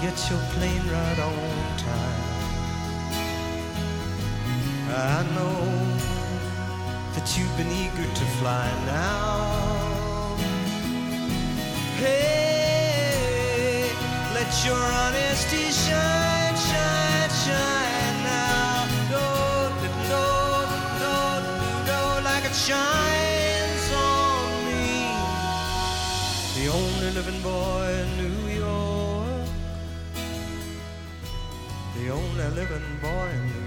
get your plane right on time. I know that you've been eager to fly now. Hey, let your honesty shine, shine, shine now. Do, do, do, do, like it shines on me. The only living boy in New only living boy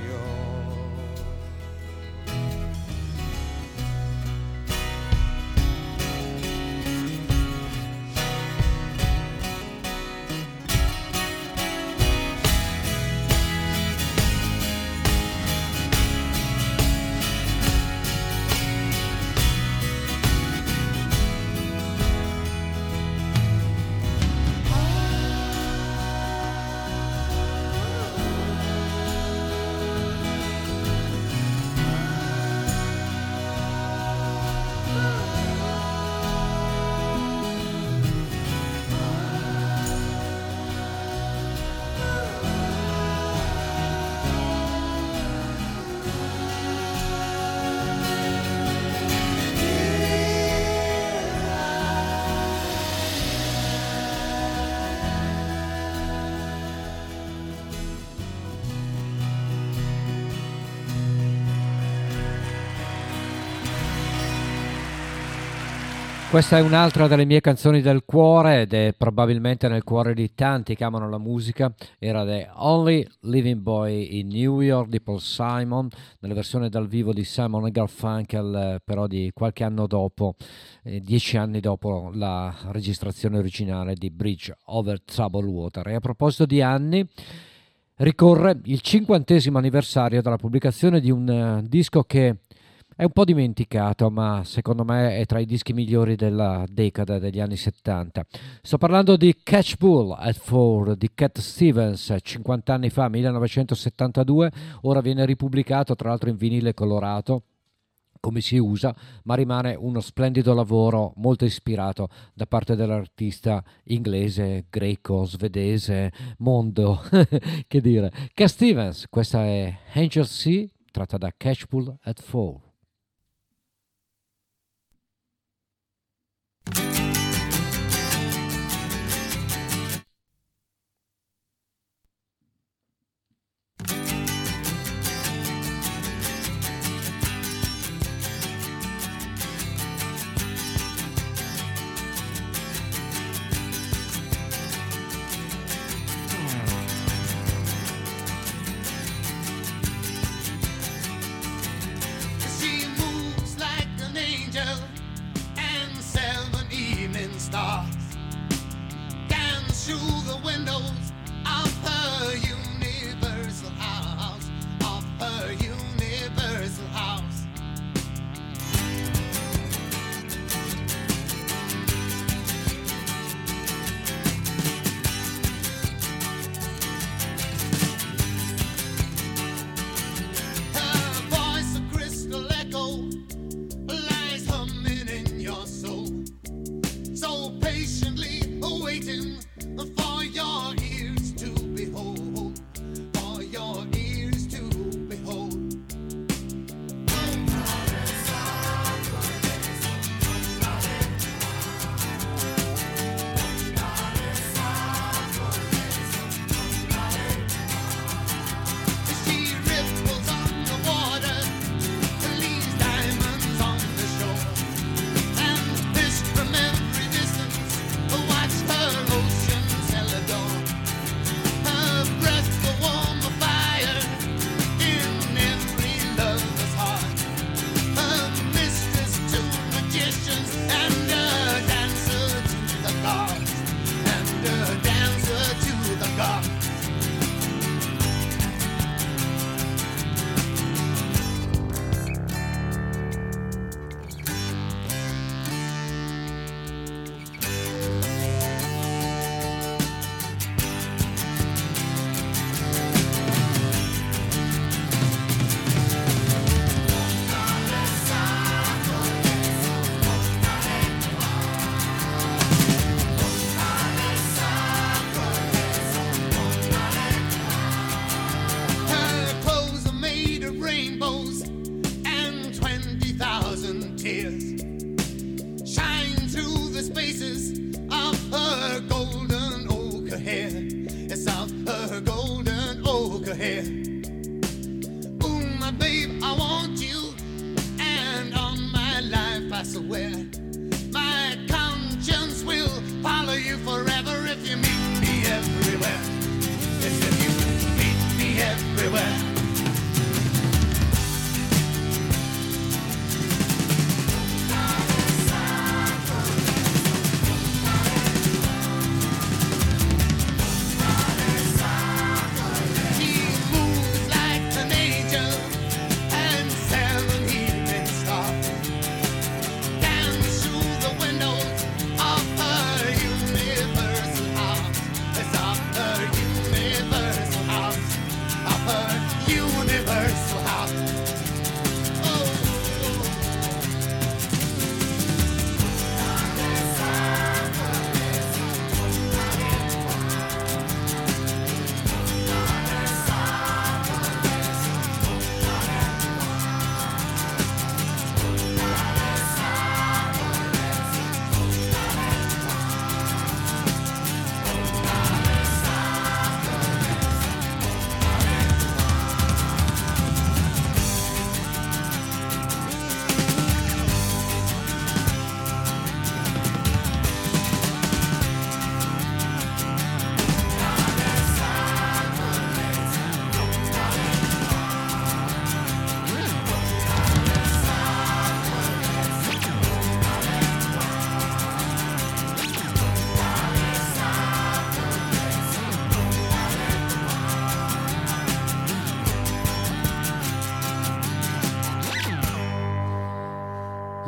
Questa è un'altra delle mie canzoni del cuore ed è probabilmente nel cuore di tanti che amano la musica. Era The Only Living Boy in New York di Paul Simon, nella versione dal vivo di Simon Garfunkel, eh, però di qualche anno dopo, eh, dieci anni dopo la registrazione originale di Bridge Over Troubled Water. E a proposito di anni, ricorre il cinquantesimo anniversario della pubblicazione di un eh, disco che è un po' dimenticato, ma secondo me è tra i dischi migliori della decada degli anni 70. Sto parlando di Catch Bull at Four di Cat Stevens, 50 anni fa, 1972. Ora viene ripubblicato, tra l'altro in vinile colorato come si usa, ma rimane uno splendido lavoro molto ispirato da parte dell'artista inglese, greco, svedese, mondo, che dire. Cat Stevens, questa è Angel Sea, tratta da Catchpool at Four. She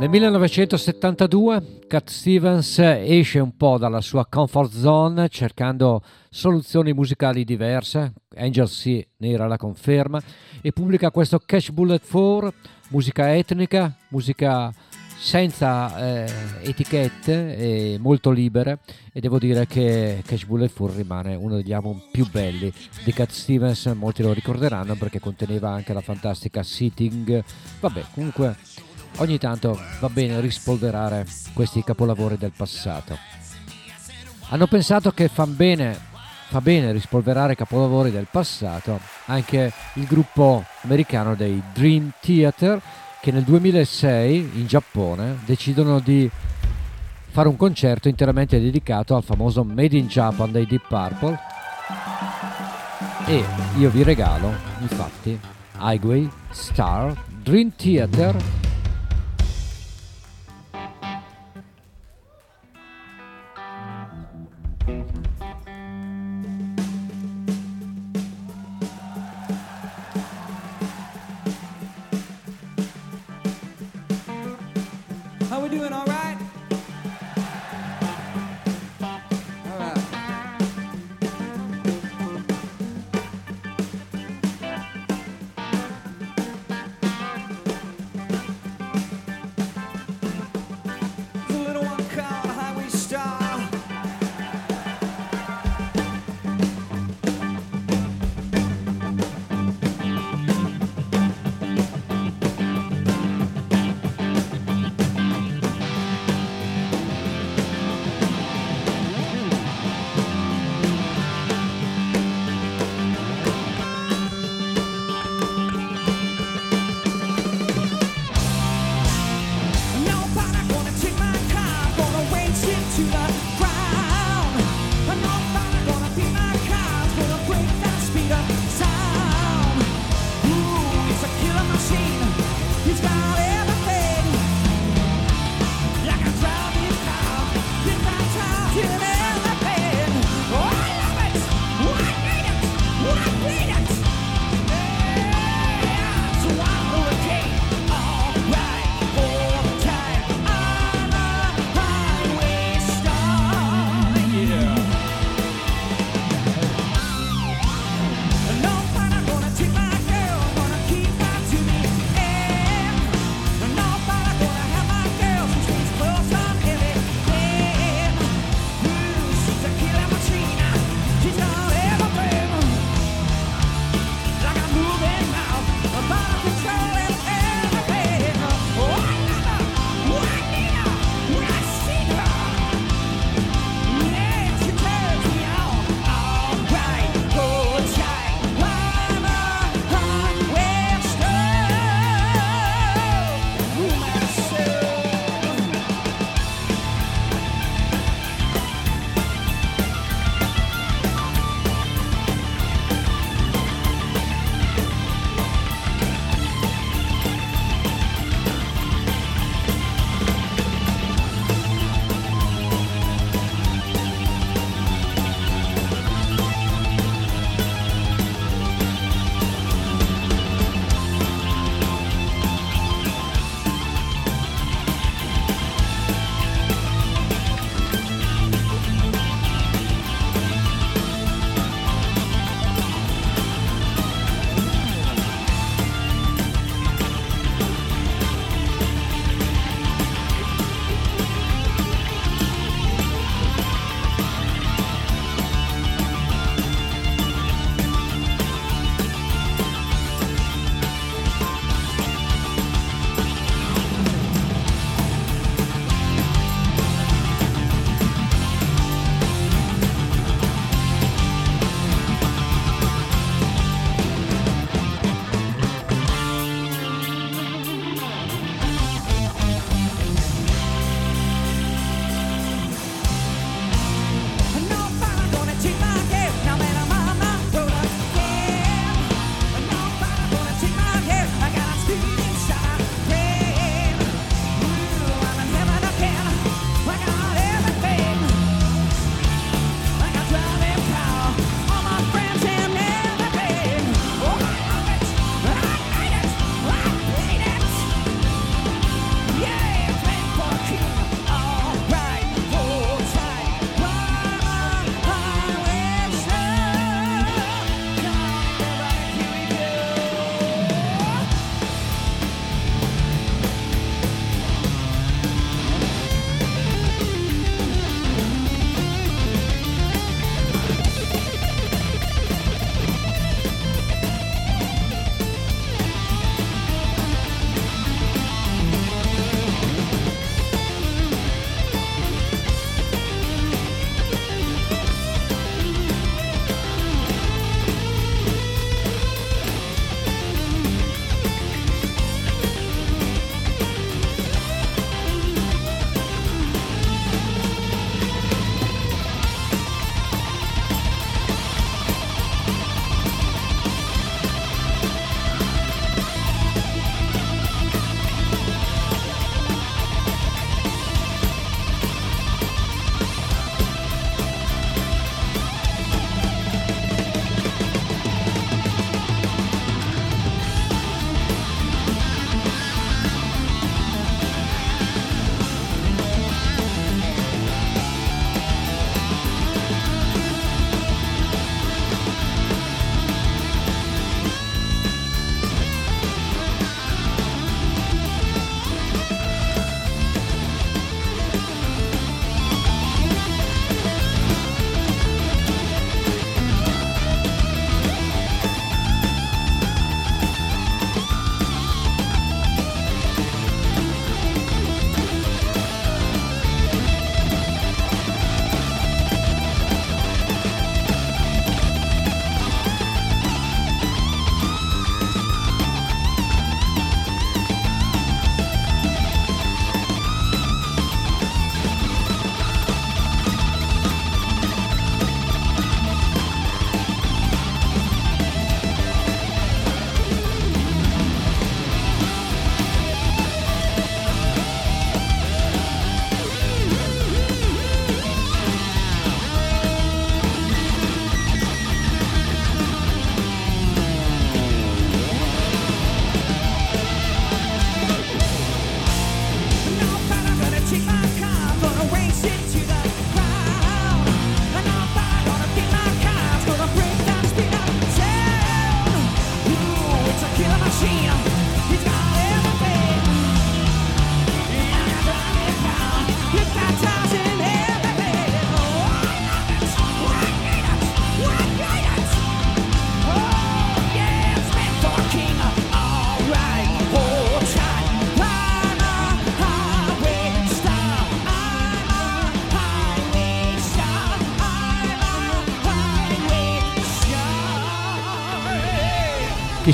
Nel 1972 Cat Stevens esce un po' dalla sua comfort zone cercando soluzioni musicali diverse, Angel C ne era la conferma, e pubblica questo Catch Bullet 4, musica etnica, musica senza eh, etichette e molto libere. E devo dire che Catch Bullet 4 rimane uno degli album più belli di Cat Stevens, molti lo ricorderanno perché conteneva anche la fantastica Sitting, vabbè comunque ogni tanto va bene rispolverare questi capolavori del passato. Hanno pensato che fa bene, fa bene rispolverare capolavori del passato anche il gruppo americano dei Dream Theater che nel 2006 in Giappone decidono di fare un concerto interamente dedicato al famoso Made in Japan dei Deep Purple e io vi regalo infatti Highway Star Dream Theater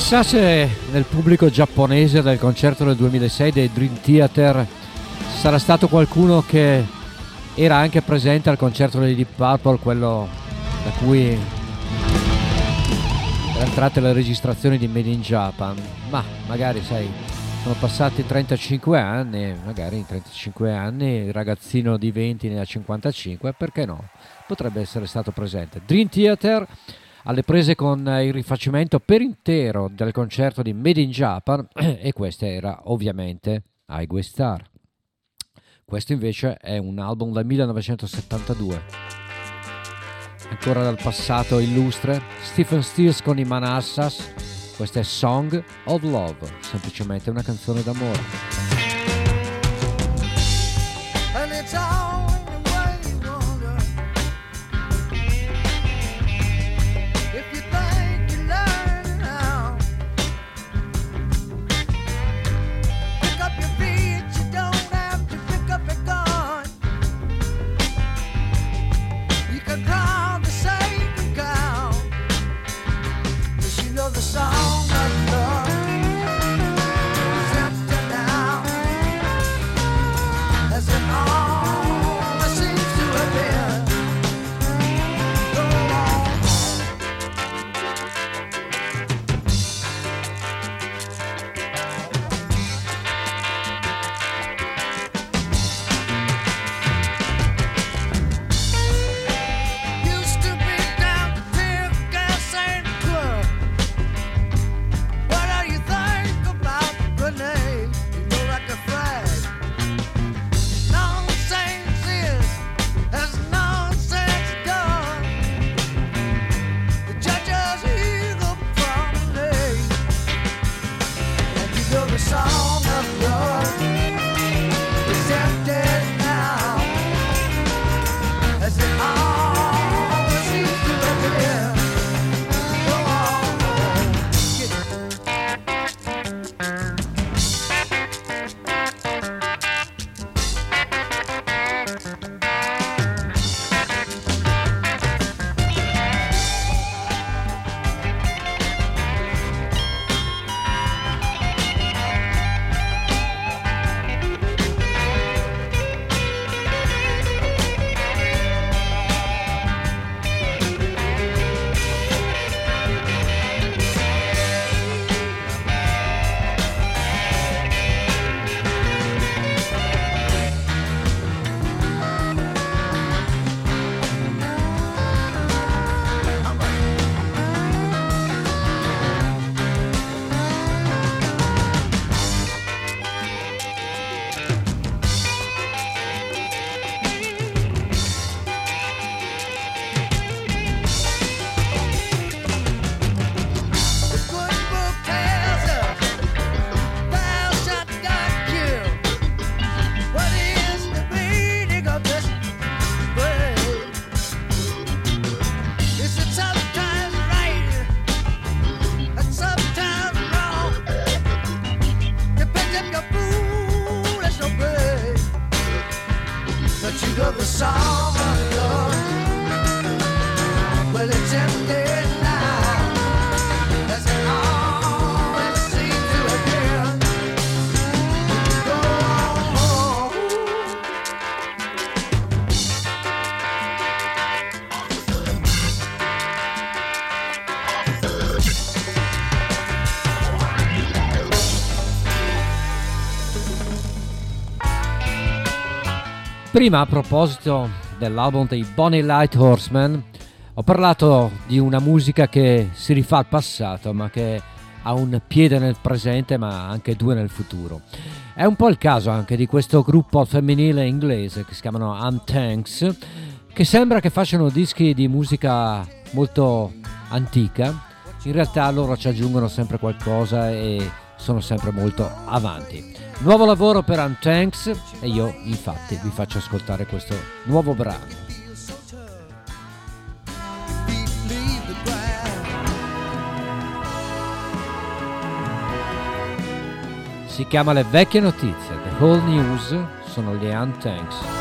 Chissà se nel pubblico giapponese del concerto del 2006 dei Dream Theater sarà stato qualcuno che era anche presente al concerto dei Deep Purple, quello da cui erano tratte le registrazioni di Made in Japan. Ma magari, sai, sono passati 35 anni, magari in 35 anni il ragazzino di 20 ne ha 55, perché no? Potrebbe essere stato presente. Dream Theater alle prese con eh, il rifacimento per intero del concerto di Made in Japan e questa era ovviamente Highway Star. Questo invece è un album del 1972. Ancora dal passato illustre, Stephen Stills con i Manassas, questa è Song of Love, semplicemente una canzone d'amore. Prima a proposito dell'album dei Bonnie Light Horsemen, ho parlato di una musica che si rifà al passato ma che ha un piede nel presente ma anche due nel futuro. È un po' il caso anche di questo gruppo femminile inglese che si chiamano Untanks, che sembra che facciano dischi di musica molto antica, in realtà loro ci aggiungono sempre qualcosa e sono sempre molto avanti. Nuovo lavoro per Untanks e io infatti vi faccio ascoltare questo nuovo brano. Si chiama Le vecchie notizie, The Whole News, sono gli Untanks.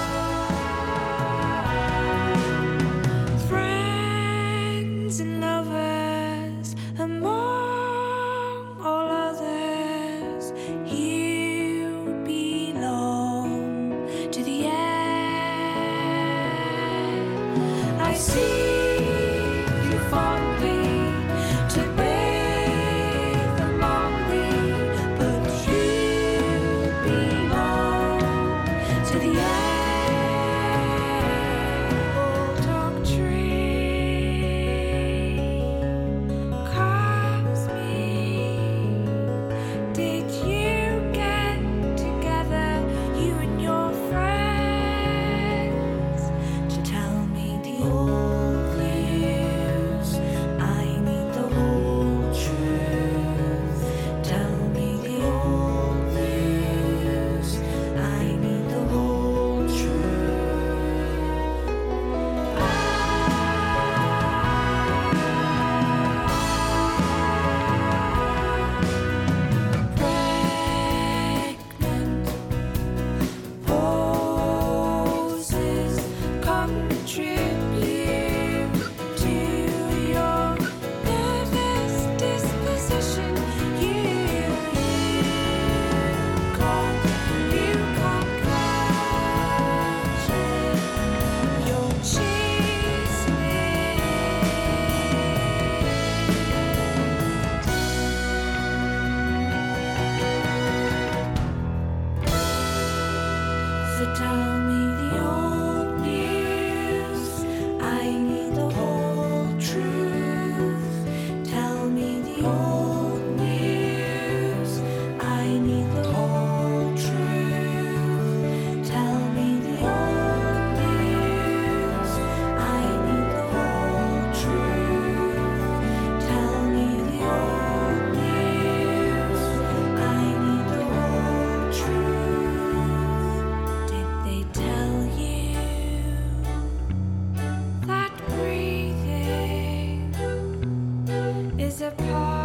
Is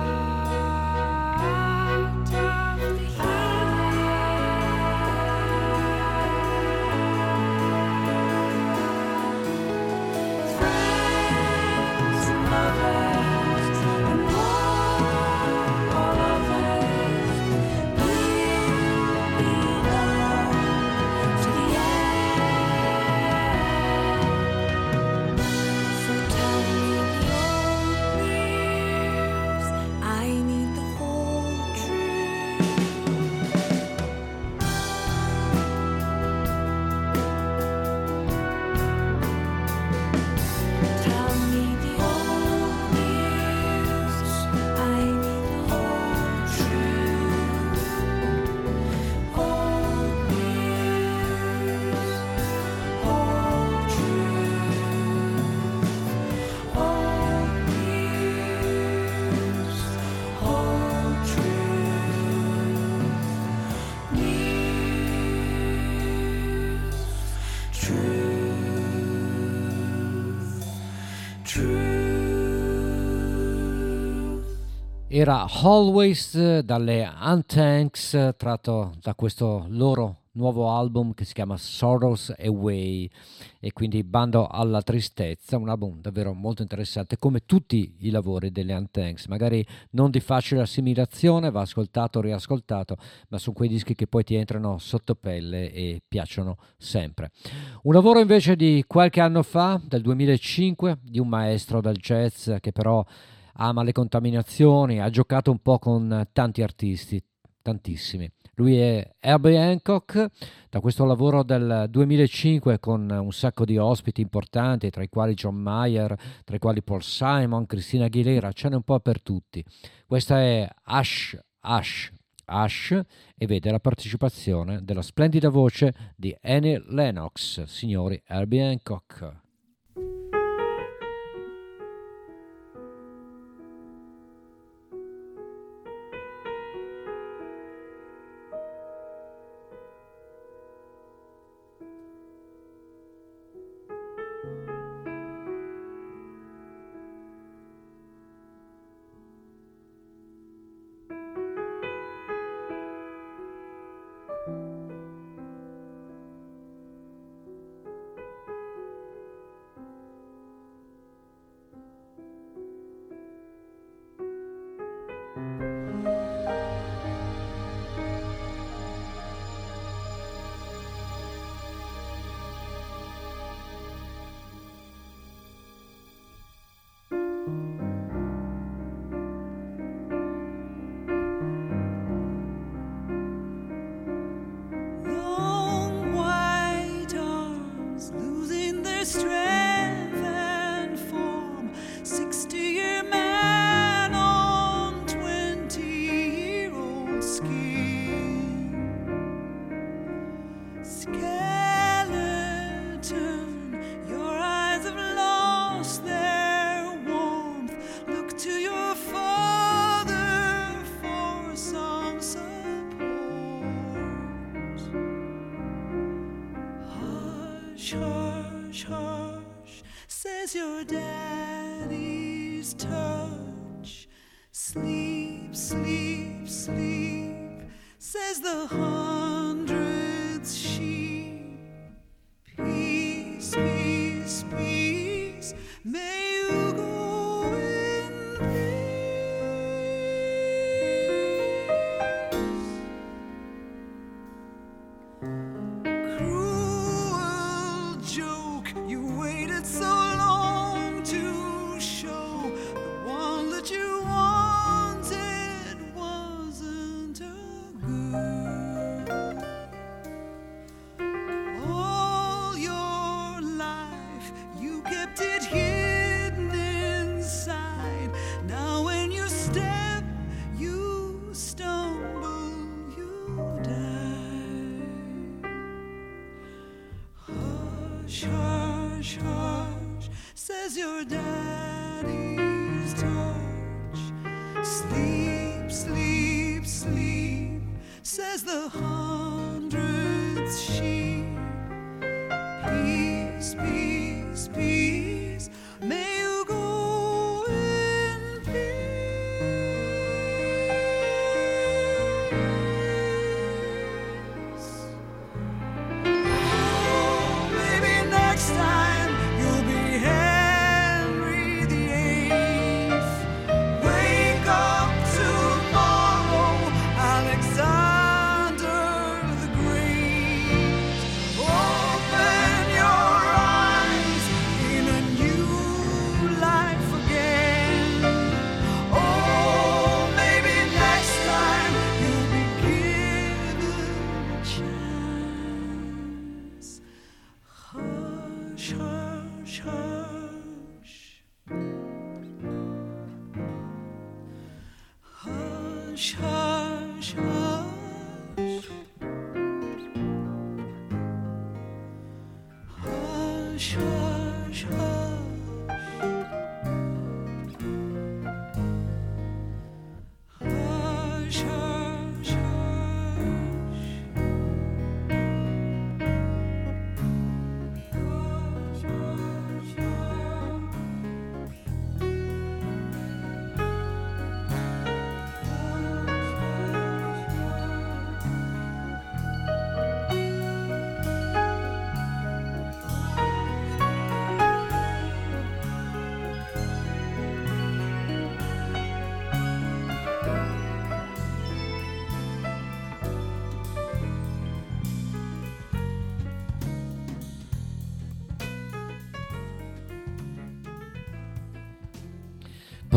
Era Always eh, dalle Untanks, eh, tratto da questo loro nuovo album che si chiama Sorrows Away e quindi Bando alla tristezza, un album davvero molto interessante come tutti i lavori delle Untanks, magari non di facile assimilazione, va ascoltato, riascoltato, ma sono quei dischi che poi ti entrano sotto pelle e piacciono sempre. Un lavoro invece di qualche anno fa, del 2005, di un maestro del jazz che però ama le contaminazioni, ha giocato un po' con tanti artisti, tantissimi. Lui è Herbie Hancock, da questo lavoro del 2005 con un sacco di ospiti importanti, tra i quali John Mayer, tra i quali Paul Simon, Cristina Aguilera, ce n'è un po' per tutti. Questa è Ash, Ash, Ash e vede la partecipazione della splendida voce di Annie Lennox, signori Herbie Hancock. Hush, hush, says your daddy's touch. Sleep, sleep, sleep, says the hundreds sheep. Peace, peace, peace, may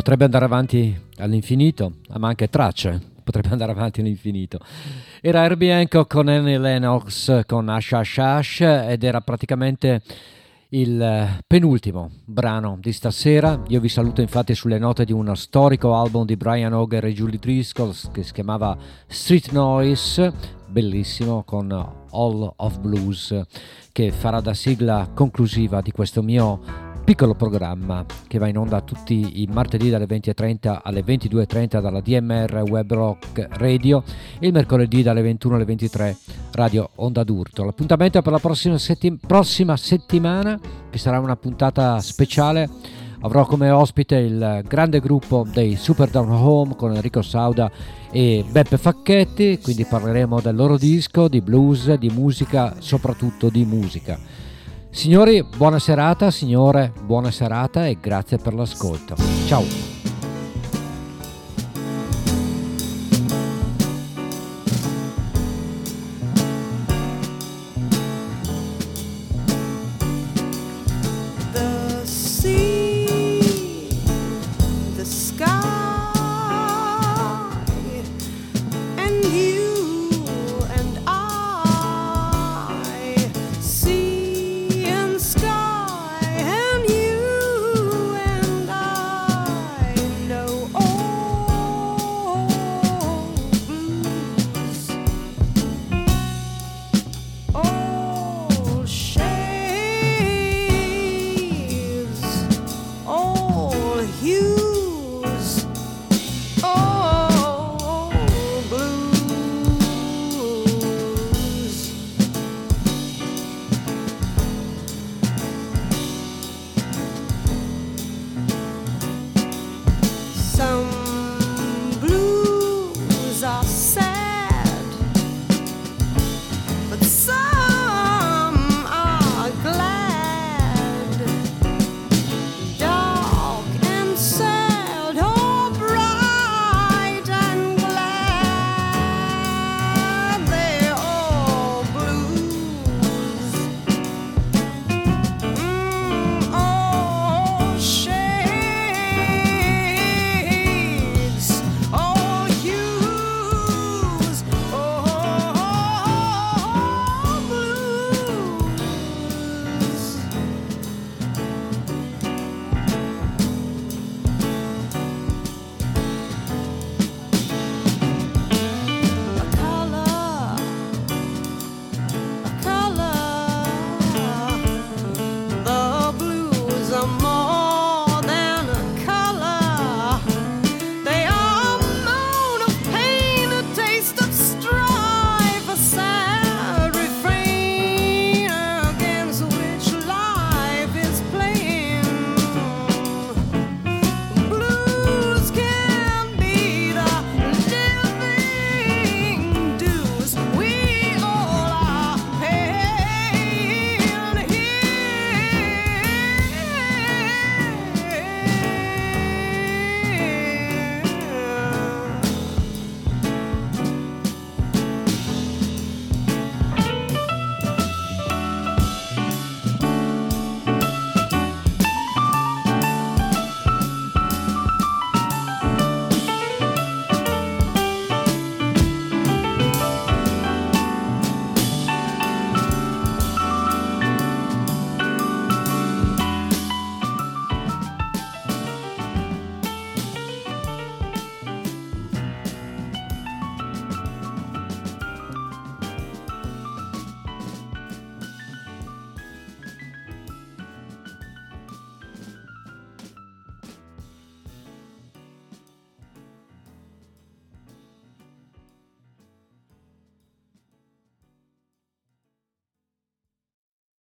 Potrebbe andare avanti all'infinito, ma anche tracce, potrebbe andare avanti all'infinito. Era Hancock con Annie Lennox con Ash Ash Ash ed era praticamente il penultimo brano di stasera. Io vi saluto infatti sulle note di uno storico album di Brian Auger e Julie Driscoll che si chiamava Street Noise, bellissimo, con All of Blues, che farà da sigla conclusiva di questo mio piccolo programma che va in onda tutti i martedì dalle 20.30 alle 22.30 dalla DMR Web Rock Radio e il mercoledì dalle 21 alle 23 Radio Onda d'Urto. L'appuntamento è per la prossima, setti- prossima settimana che sarà una puntata speciale. Avrò come ospite il grande gruppo dei Super Down Home con Enrico Sauda e Beppe Facchetti, quindi parleremo del loro disco, di blues, di musica, soprattutto di musica. Signori, buona serata, signore, buona serata e grazie per l'ascolto. Ciao!